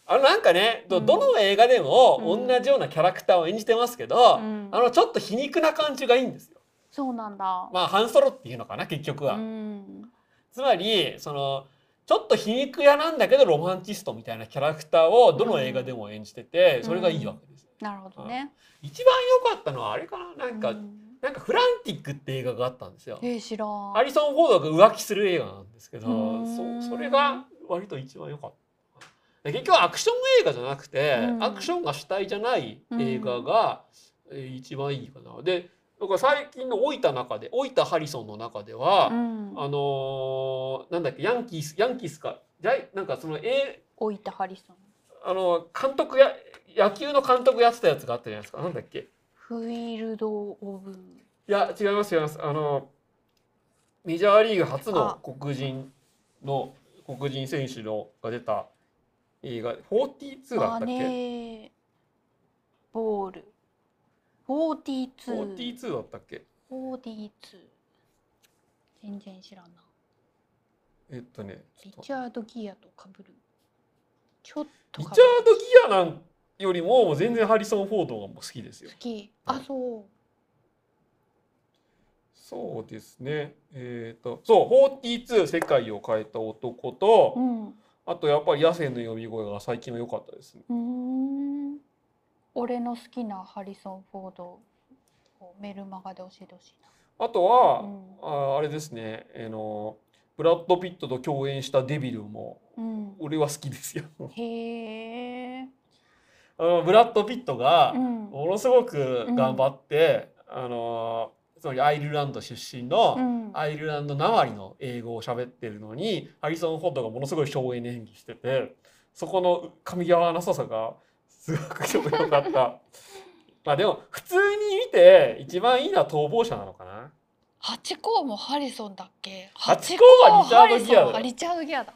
あのなんかねどうんどの映画でもうん同じようなキャラクターを演じてますけど、うんあのちょっと皮肉な感じがいいんですよ。そうなんだ。まあハンソロっていうのかな結局は。うん。つまりそのちょっと皮肉屋なんだけどロマンチストみたいなキャラクターをどの映画でも演じてて、それがいいわけですよ。なるほどね。一番良かったのはあれかななんか、うんなんかフランティックって映画があったんですよ。えー、知らん。ハリソン・フォードが浮気する映画なんですけどうーんそそれが割と一番良かった。結局アクション映画じゃなくて、うんアクションが主体じゃない映画が、えー一番いいかな。でだから最近の老いた中で老いたハリソンの中では、うん。あのーなんだっけヤンキースヤンキースかじゃいなんかその、え置いたハリソン。あの監督や野球の監督やってたやつがあったじゃないですかなんだっけフィールド・オブ。いや違います違いますあのメジャーリーグ初のあ黒人の黒人選手のが出た映画42だったっけ？マネーボール。42。42だったっけ？42。全然知らんな。えっとねちょっとリチャード・ギアと被る。ちょっと被リチャーる。ド・ギアなんよりも全然ハリソン・フォードがもう好きですよ好き。あ、そう。そうですねえっ、とそう42世界を変えた男と、うん。うあとやっぱり野生の呼び声が最近は良かったですね。俺の好きなハリソン・フォードをメルマガで教えてほしいあとは、うんああれですねあのブラッド・ピットと共演したデビルもな。うん。俺は好きですよへえ。ブラッド・ピットがうん。ものすごく頑張って、あのつまりアイルランド出身の、うん。アイルランドなまりの英語を喋ってるのにハリソン・フォードがものすごい省エネ演技しててそこの噛み合わなささがすごく良かった。まあでも普通に見て一番いいのは逃亡者なのかな。ハチ公もハリソンだっけ？ハチ公はリチャードギアだよハリソンリチャードギアだ。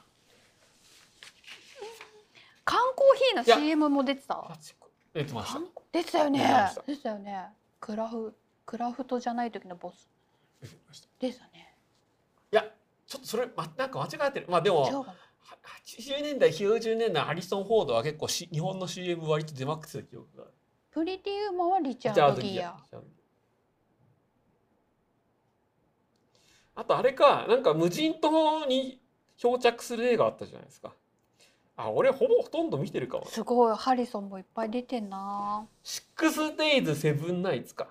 缶コーヒーの CM も出てた？出てました。出てたよね出てた。よね。クラフクラフトじゃない時のボス出てきましたでしたねいやちょっとそれ、ま、なんか間違えてるまあでも違うかなは80年代90年代ハリソン・フォードは結構し日本の CM 割と出まくってた記憶があるプリティウーマンはリチャードギアあとあれかなんか無人島に漂着する映画あったじゃないですかあ俺ほぼほとんど見てるかも。すごいハリソンもいっぱい出てんな、6 days セブンナイツか。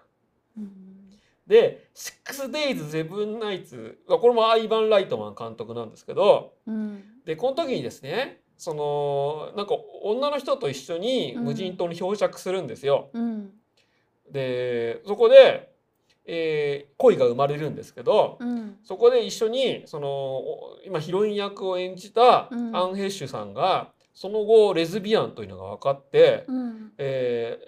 うん、で 6days セブンナイツこれもアイバン・ライトマン監督なんですけどうん。でこの時にですねそのなんか女の人と一緒に無人島に漂着するんですよ。うん。でそこで、えー恋が生まれるんですけど、うん。そこで一緒にそのお今ヒロイン役を演じたうん。アン・ヘッシュさんがその後レズビアンというのが分かって、うん。え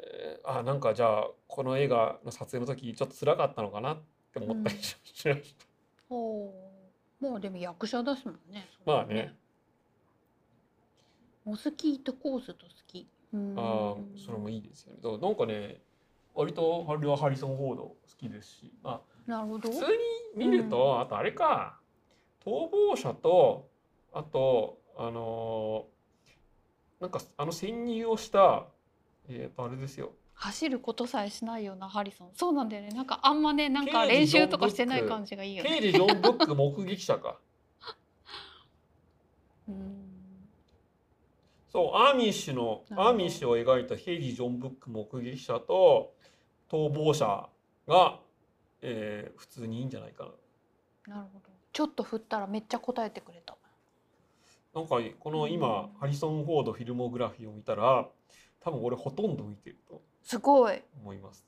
ーあなんかじゃあこの映画の撮影の時ちょっと辛かったのかなって思ったりしました。おー。もうでも役者ですもんねまあね。モスキートコースと好き。うん。あーそれもいいですよね。なんかね割とハリはハリソン・フォード好きですし、まあ、なるほど。普通に見ると、あとあれか逃亡者とあとあのーなんかあの潜入をしたえっ、とあれですよ。走ることさえしないようなハリソン。そうなんだよね。なんかあんまねなんか練習とかしてない感じがいいよね刑事ジョン・ブック目撃者か。うんそうアーミッシュのアーミッシュを描いた刑事ジョン・ブック目撃者と逃亡者が、えー普通にいいんじゃないかな。なるほどちょっと振ったらめっちゃ答えてくれたなんかこの今、うんハリソン・フォードフィルモグラフィーを見たら多分俺ほとんど見てるとすごい思います。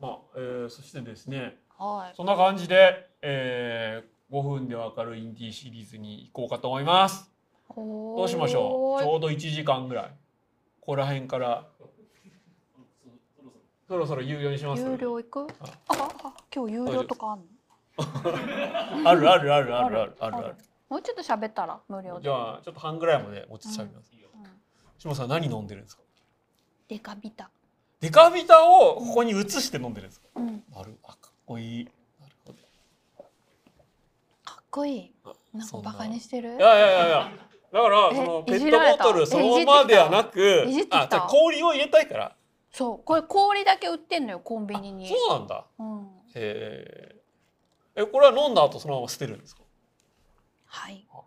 まあ、えーそしてですねはいそんな感じで、えー5分でわかるインディーシリーズに行こうかと思います。どどうしましょう？ちょうど1時間ぐらい。ここら辺から。そろそろ有料にします？有料行く？あ。ああ今日有料とかあんの？あるあるあるあるある。ある。ある。もうちょっと喋ったら無料で。じゃあちょっと半ぐらいまでもうちょっと喋ります、うん下さん何飲んでるんですか？デカビタ。デカビタをここに移して飲んでるんですか？うん。なる、あ、かっこいい。なるほど。かっこいい。あなんかバカにしてる？いやいやいやいや。だから、えそのいペットボトルそのままではなくあ、じゃあ氷を入れたいから。そうこれ氷だけ売ってんのよコンビニにそうなんだ。うんへえ。え、これは飲んだ後そのまま捨てるんですか？はいあ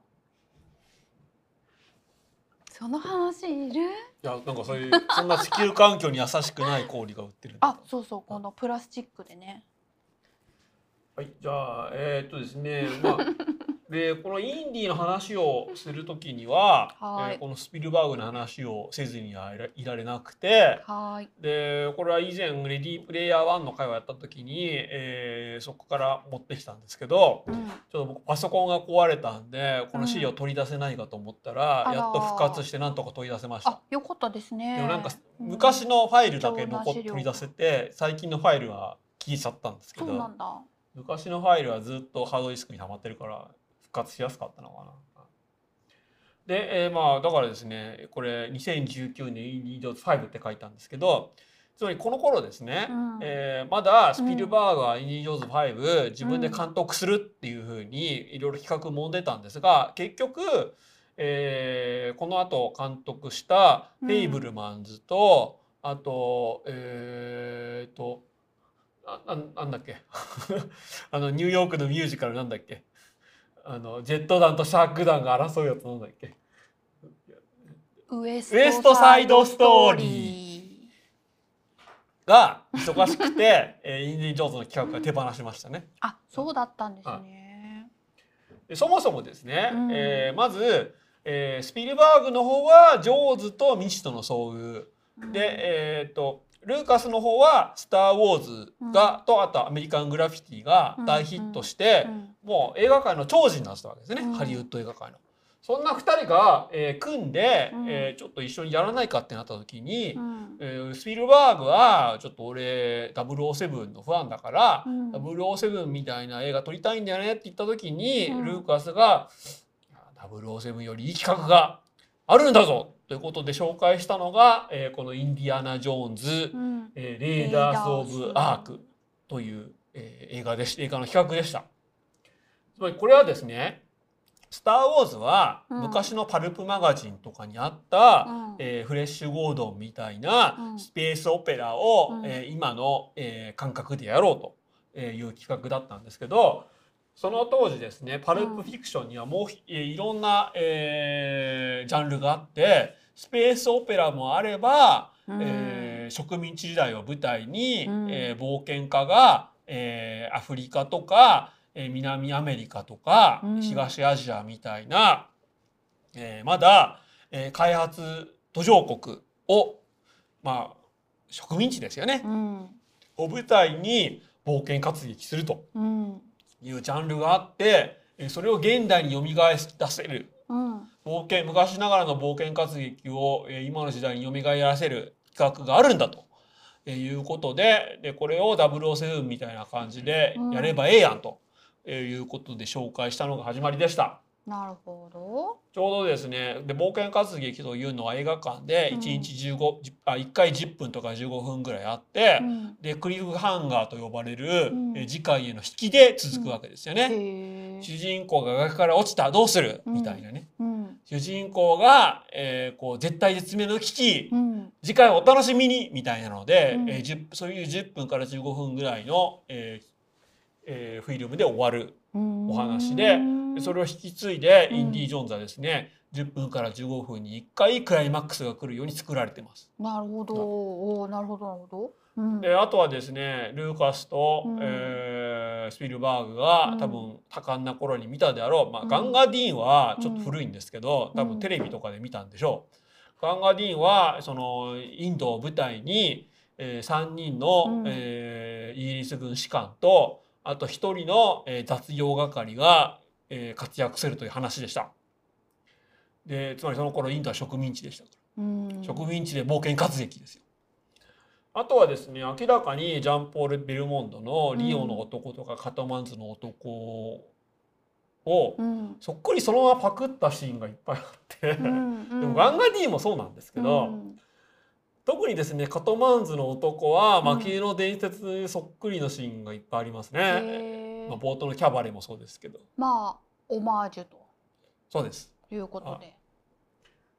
その話いる？いや、なんかそういう、そんな地球環境に優しくない氷が売ってる。あそうそうこのプラスチックでねはい、じゃあ、えーっとですね、まあ、で、このインディーの話をするときには、はい。えーこのスピルバーグの話をせずにはいられなくて、で、これは以前レディープレイヤー1の会をやったときに、えーそこから持ってきたんですけど、うん。ちょっと僕パソコンが壊れたんで、この資料取り出せないかと思ったら、あらやっと復活してなんとか取り出せました。あ。よかったですね。でもなんかうん。昔のファイルだけ残っ取り出せて、最近のファイルは消えちゃったんですけど。昔のファイルはずっとハードディスクに溜まってるから復活しやすかったのかな。で、えーまあだからですねこれ2019年 Windows5 って書いたんですけどつまりこの頃ですね、うん。えーまだスピルバーグは Windows 5自分で監督するっていうふうにいろいろ企画も出たんですが結局、えーこの後監督した「フェイブルマンズ」と、あとえー、とあなんなんだっけ？あのニューヨークのミュージカルなんだっけ？あのジェット団とシャーク団が争うやつなんだっけ？ウエスウエストサイドストーリが忙しくて、えーインディ・ジョーンズの企画が手放しましたね。あそうだったんですね。でそもそもですね、うん。えーまず、えースピルバーグの方はジョーズと未知との遭遇。で、えー、とルーカスの方は「スター・ウォーズが」とあと「アメリカン・グラフィティ」が大ヒットして、うん。もう映画界の超人になってたわけですね、うん。ハリウッド映画界の。そんな2人が、えー組んで、うん。えーちょっと一緒にやらないかってなった時に、うん。えースピルバーグはちょっと俺007のファンだから、うん。007みたいな映画撮りたいんだよねって言った時に、うん。ルーカスが「いや007よりいい企画があるんだぞ!」ということで紹介したのが、えーこの「インディアナ・ジョーンズ、うん。えーレーダース・オブ・アーク」という、えー映画でし映画の企画でした。つまりこれはですね「スター・ウォーズ」はうん。昔のパルプマガジンとかにあった、うん。えーフレッシュ・ゴードンみたいなうん。スペースオペラを、うん。えー今の、えー感覚でやろうという企画だったんですけどその当時ですねパルプフィクションにはもういろんな、えージャンルがあってスペースオペラもあれば、うん。えー植民地時代を舞台に、うん。えー冒険家が、えーアフリカとか、えー南アメリカとか、うん。東アジアみたいな、えーまだ、えー開発途上国をまあ植民地ですよね、うん。を舞台に冒険活劇すると。うんいうジャンルがあってえーそれを現代に蘇らせる。うん。冒険昔ながらの冒険活劇を、えー今の時代に蘇らせる企画があるんだと、えーいうことででこれを007みたいな感じでやればええやんと、えーいうことで紹介したのが始まりでした。なるほど。ちょうどですねで冒険活劇というのは映画館でうん。1日15、あ1回10分とか15分ぐらいあって、うん。でクリフハンガーと呼ばれる、うん。えー次回への引きで続くわけですよね。主人公が崖から落ちたどうする？うん。みたいなね。うん。主人公が、えーこう絶対絶命の危機、うん。次回お楽しみに！みたいなので、うん。えー10そういう10分から15分ぐらいの、えーえーフィルムで終わるおお話ででそれを引き継いで、うん。インディ・ジョーンズはですね10分から15分に1回クライマックスが来るように作られてます。なるほど。おーなるほどなるほど。うん。であとはですねルーカスと、うん。えースピルバーグがうん。多分多感な頃に見たであろう、まあうん。ガンガディーンはちょっと古いんですけど、うん。多分テレビとかで見たんでしょう。ガンガディーンはそのインドを舞台に、えー3人の、うん。えーイギリス軍士官とあと1人の、えー雑用係が、えー活躍するという話でした。でつまりその頃インドは植民地でしたから。うん植民地で冒険活劇ですよ。あとはですね明らかにジャンポール・ベルモンドの「リオの男」とか「カトマンズの男」をうんそっくりそのままパクったシーンがいっぱいあって、うん でもガンガディもそうなんですけど、うん特にですねカトマンズの男はうん。魔球の伝説にそっくりのシーンがいっぱいありますね。まあ、冒頭のキャバレーもそうですけど。まあオマージュと。そうです。いうことで。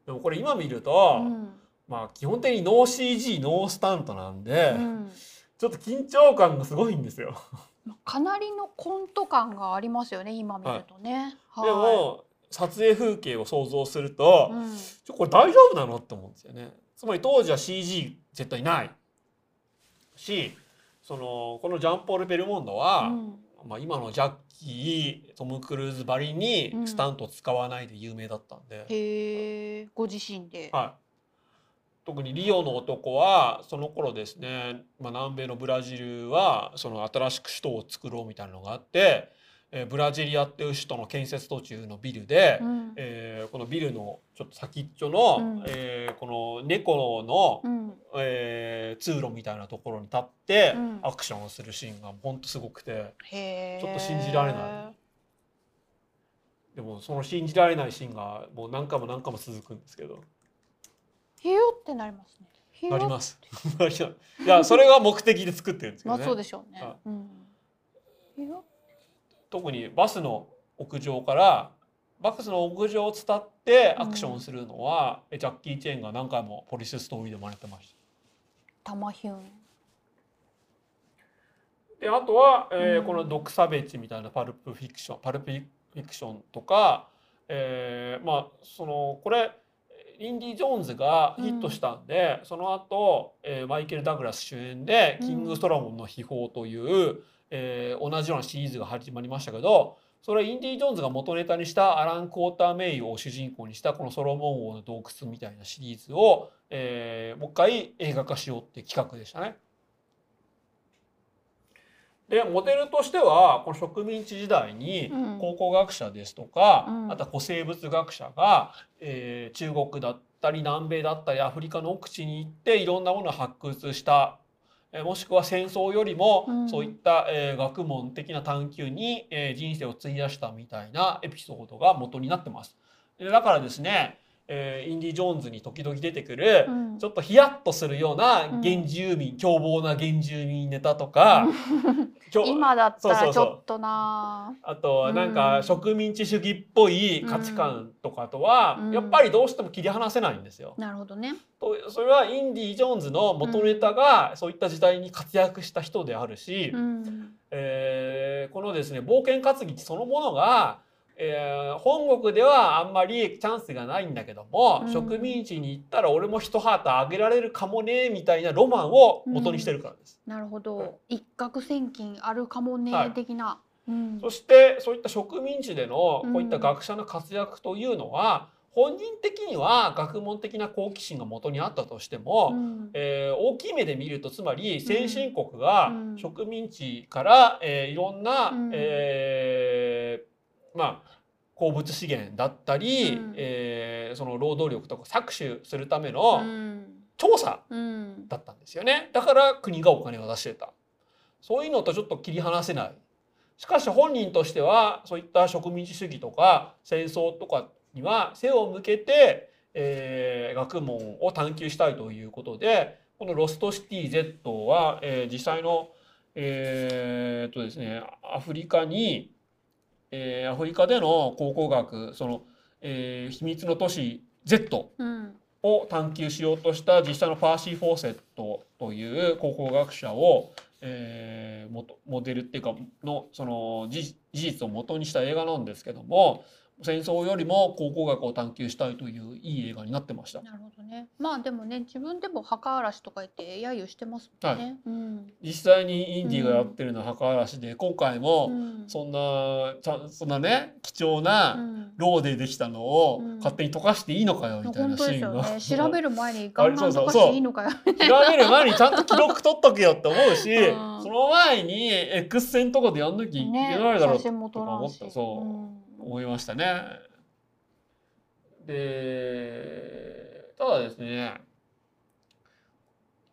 でもこれ今見ると、うん。まあ基本的にノー CG ノースタントなんで、うん。ちょっと緊張感がすごいんですよ。まあかなりのコント感がありますよね今見るとね。でも撮影風景を想像すると、うん。ちょこれ大丈夫なの？って思うんですよね。つまり当時は CG 絶対ない。しそのこのジャンポール・ベルモンドは、うん。まあ、今のジャッキートム・クルーズばりにうん。スタントを使わないで有名だったんで、へえご自身で。はい、特にリオの男はその頃ですね、まあ、南米のブラジルはその新しく首都を作ろうみたいなのがあって、えーブラジリアっていう首都の建設途中のビルで、うん。えーこのビルのちょっと先っちょの、うん。えーこの猫の、うん。えー通路みたいなところに立ってうん。アクションをするシーンがほんとすごくてちょっと信じられない。でもその信じられないシーンがもう何回も何回も続くんですけど。ひよってなりますね。なります。いやそれが目的で作ってるんですけどね。まあそうでしょうね。は。うん。ひよ特にバスの屋上からバスの屋上を伝ってアクションするのは、ジャッキー・チェンが何回もポリスストーリーで真似てました。たまひゅん。であとは、えーうんこの「ドクサベチ」みたいなパルプフィクションパルプフィクションとか、えーまあそのこれインディ・ジョーンズがヒットしたんで、その後、えーマイケル・ダグラス主演で「うんキング・ソロモンの秘宝」という、えー同じようなシリーズが始まりましたけどそれインディ・ジョーンズが元ネタにしたアラン・クォーター・メイを主人公にしたこの「ソロモン王の洞窟」みたいなシリーズを、えーもう一回映画化しようって企画でしたね。でモデルとしてはこの植民地時代にうん考古学者ですとか、うんあとは古生物学者が、えー中国だったり南米だったりアフリカの奥地に行っていろんなものを発掘した、えーもしくは戦争よりもうんそういった、えー学問的な探求に、えー人生を費やしたみたいなエピソードが元になってます。でだからですねえーインディ・ジョーンズに時々出てくる、うん。ちょっとヒヤッとするようなうん。原住民、凶暴な原住民ネタとか、今だったらちそうそうそう。ょっとなあとはなんうん。か植民地主義っぽい価値観とかとはうん。やっぱりどうしても切り離せないんですよ。なるほどね。とそれはインディ・ジョーンズの元ネタがそういった時代に活躍した人であるし、うん。えーこのですね冒険活劇そのものが、えー本国ではあんまりチャンスがないんだけども、うん。植民地に行ったら俺も一ハートあげられるかもねみたいなロマンを元にしてるからです。なるほど。一攫千金あるかもね、はい。的な、うん。そしてそういった植民地でのうん。こういった学者の活躍というのは、本人的には学問的な好奇心が元にあったとしても、うん。えー大きい目で見るとつまり先進国がうん。植民地から、えーいろんな、うん。えーまあ鉱物資源だったり、うん。えーその労働力とか搾取するためのうん。調査うん。だったんですよね。だから国がお金を出してた。そういうのとちょっと切り離せない。しかし本人としてはそういった植民地主義とか戦争とかには背を向けて、えー学問を探求したいということでこの「ロストシティ Z は」えー実際のえーっとですねアフリカに、えーアフリカでの考古学その、えー秘密の都市 Z うん。を探求しようとした実際のパーシー・フォーセットという考古学者を、えー、モデルっていうかのその事事実を元にした映画なんですけども戦争よりも考古学を探求したいといういい映画になってました。なるほどね。まあでもね自分でも墓荒らしとか言って揶揄してますもんね、うん。実際にインディがやってるのは墓荒らしで、今回もうん。そんなちゃんそんなね貴重なうん。ローでできたのをうん。勝手に溶かしていいのかよみたいなシーンですよね。が、調べる前にガンガンとかしていいのかよ。調べる前にちゃんと記録取っとけよって思うし、うん。その前に X 線とかでやんなきゃいけねないだろうと写真も撮らんし。思ったそう、ん思いましたね。でただですね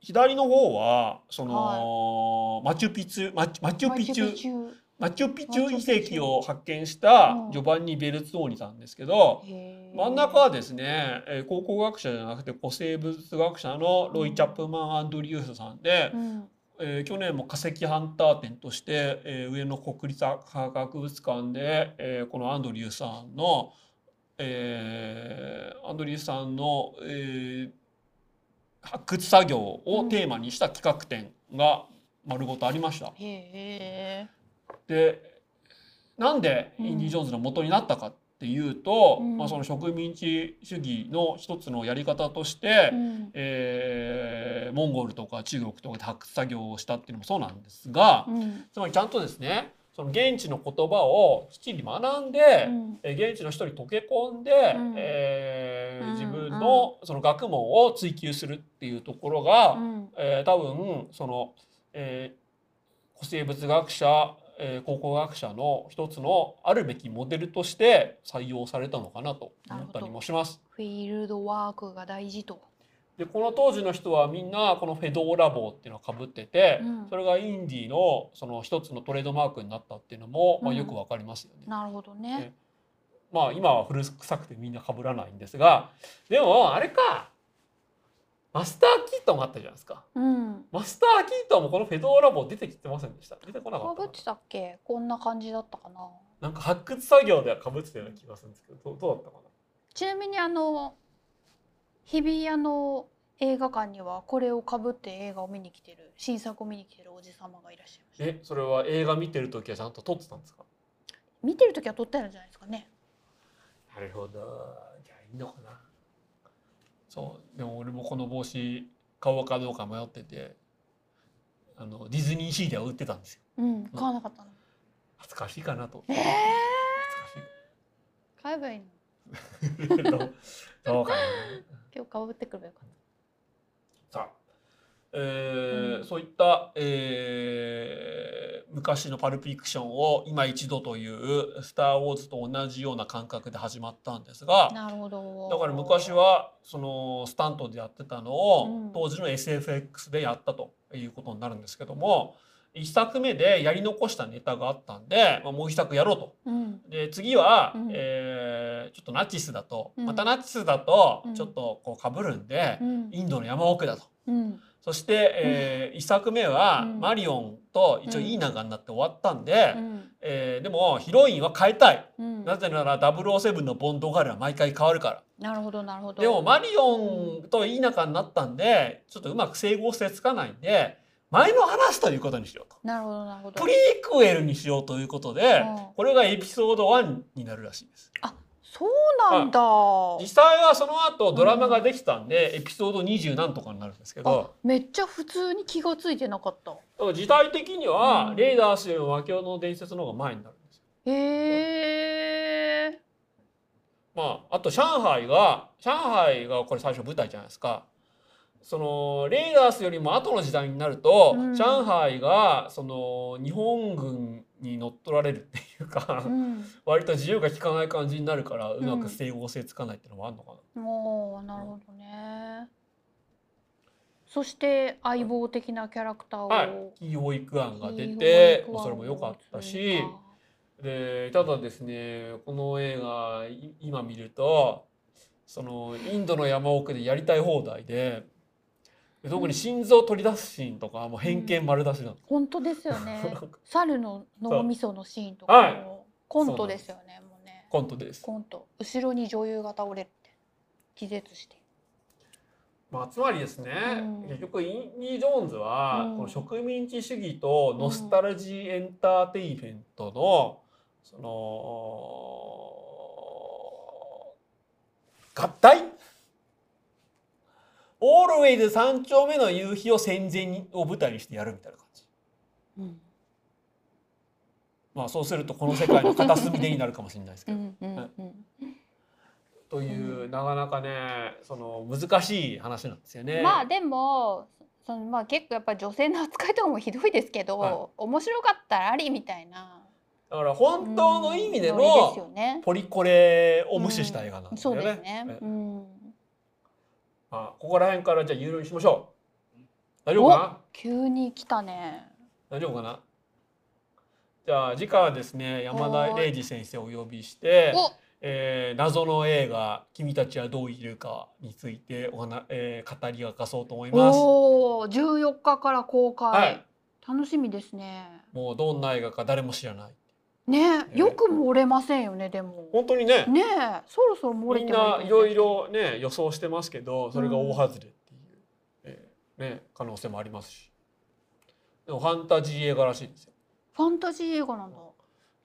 左の方はその、マチュピチュマチマチュピチュュマチュピチュ遺マチュピチュ。跡を発見したうん。ジョバンニ・ベルツォーニさんですけど、真ん中はですね、えー考古学者じゃなくて古生物学者のロイ・チャップマン・アンドリュースさんで、うんえー去年も化石ハンター展として、えー上野国立科学物館で、えーこのアンドリュースさんの、えーアンドリュースさんの、えー発掘作業をテーマにした企画展が丸ごとありました。へえでなんでインディ・ジョーンズの元になったかっていうと、うん。まあ、その植民地主義の一つのやり方として、うん。えーモンゴルとか中国とかで発掘作業をしたっていうのもそうなんですが、うん。つまりちゃんとですねその現地の言葉をきっちり学んで、うん。えー現地の人に溶け込んで、うん。えーうん。自分のその学問を追求するっていうところが、うん。えー多分その、えー古生物学者、えー考古学者の一つのあるべきモデルとして採用されたのかなと思ったりもします。フィールドワークが大事と。でこの当時の人はみんなこのフェドーラ帽っていうのをかぶってて、うんそれがインディのその一つのトレードマークになったっていうのも、まあ、うんよくわかりますよね。なるほどね。まあ今は古臭くてみんな被らないんですがでもあれかマスター・キートンがあったじゃないですかうん。マスター・キートンもこのフェドーラ帽出てきてませんでした出てこなかったかかぶってたっけ？こんな感じだったかな。ななんか発掘作業では被ってたような気がするんですけどどうどうだったかな？ちなみにあの日比谷の映画館にはこれをかぶって映画を見に来てる新作を見に来てるおじ様がいらっしゃいました。えそれは映画見てる時はちゃんと撮ってたんですか？見てる時は撮ってるんじゃないですかね。なるほどじゃあいいのかなそうでも俺もこの帽子買おうかどうか迷っててあのディズニーシーでは売ってたんですよ。うん、買わなかったの？恥ずかしいかなと。ええ恥買えばいいの？ずかしいどうどうかな。今日かぶってくればよかっさあ、えそういった、えー昔のパルプフィクションを今一度という「スター・ウォーズ」と同じような感覚で始まったんですがた。なるほど。だから昔はそのスタントでやってたのを、うん当時の SFX でやったということになるんですけども、一作目でやり残したネタがあったんで、まあ、もう一作やろうと。うんで次は、うんえーちょっとナチスだと、うんまたナチスだとうんちょっとこう被るんで、うんインドの山奥だと。うんそして、えー一作目は、うんマリオンと一応いい仲になって終わったんで、うんえーでもヒロインは変えたい。うんなぜなら007のボンドガールは毎回変わるから。なるほどなるほどでもマリオンといい仲になったんでちょっとうまく整合性つかないんで前の話ということにしようと。なるほどなるほどプリークエルにしようということで、うんこれがエピソード1になるらしいです。そうなんだ。実際はその後ドラマができたんで、エピソード20何とかになるんですけあどめっちゃ普通に気がついてなかった。だから時代的には、うん。レーダースよりも魔境の伝説の方が前になるんですよ。へえまあ、あと上海が上海がこれ最初舞台じゃないですか。そのレーダースよりも後の時代になると、うん。上海がその日本軍に乗っ取られるっていうか、うん。割と自由が利かない感じになるからうまく整合性つかないっていうのもあるのかな。おーなるほどね。そして相棒的なキャラクターを、はい、キーホイク案が出てそれも良かったしでただですねこの映画い今見るとそのインドの山奥でやりたい放題でで特に心臓取り出すシーンとかもう偏見丸出しなの。本当ですよね。猿の脳みそのシーンとかはいもコントですよねもうね。コントです。コント。後ろに女優が倒れるって気絶して。まあ、つまりですね、うん。結局インディ・ジョーンズは、うん。この植民地主義とノスタルジーエンターテインメントの、その合体オールウェイズ三丁目の夕日を戦前にを舞台にしてやるみたいな感じ。うんまあそうするとこの世界の片隅でになるかもしれないですけうど。というなかなかねその難しい話なんですよね。まあでもそのまあ結構やっぱり女性の扱いとかもひどいですけど、は面白かったらありみたいなだから本当の意味でのよね。ポリコレを無視した映画なんですそうよね。ですね。えうん、あここら辺からじゃあ有料にしましょう。大丈夫かな？急に来たね。大丈夫かな？じゃあ次回はですね山田礼二先生をお呼びして、おえー謎の映画「君たちはどういるか」についてお話、えー語り明かそうと思います。おお、14日から公開、はい楽しみですね。もうどんな映画か誰も知らない。ね、よく漏れませんよねでも。本当にねねえ、そろそろ漏れみんてもないろいろね予想してますけどそれが大外れっていう、えーね、可能性もありますしでもファンタジー映画らしいですよファンタジー映画なんだ。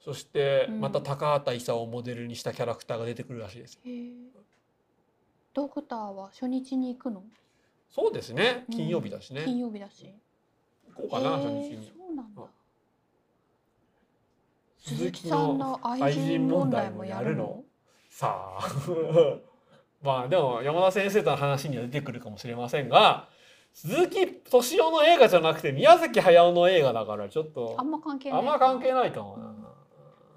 そしてうんまた高畑勲をモデルにしたキャラクターが出てくるらしいですよへえ。ドクターは初日に行くの？そうですねうん金曜日だしね、金曜日だし。行こうかな初日にそうなんだあ。鈴木さんの愛人問題もやるの？さあ まあでも山田先生との話には出てくるかもしれませんが鈴木敏夫の映画じゃなくて宮崎駿の映画だからちょっとあんま関係ない。あんま関係ないかもな。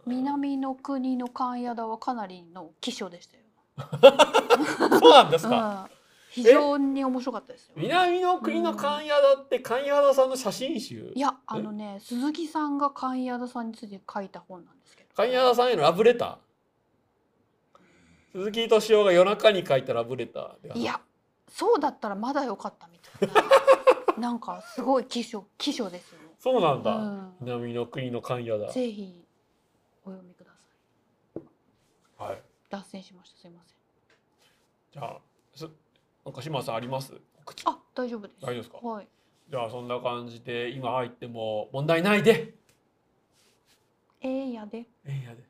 南の国の関谷田はかなりの記書でしたよ。そうなんですか？うん、非常に面白かったですよ。南の国の関谷田って関谷田さんの写真集い。やあのね鈴木さんが関谷田さんについて書いた本なんですけど。関谷田さんへのラブレター。鈴木敏夫が夜中に書いたラブレターで。いやそうだったらまだ良かったみたいな。なんかすごい記書記書ですよ。そうなんだ。うん南の国の関谷田。ぜひお読みください。はい。脱線しましたすいません。じゃあ、すなんか島さんあります？告知あ大丈夫です。大丈夫ですか？はい。じゃあそんな感じで今入っても問題ないで。ええやでええやで。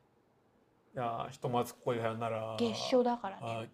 じゃあひとまずここでさよなら。月初だからね。はい。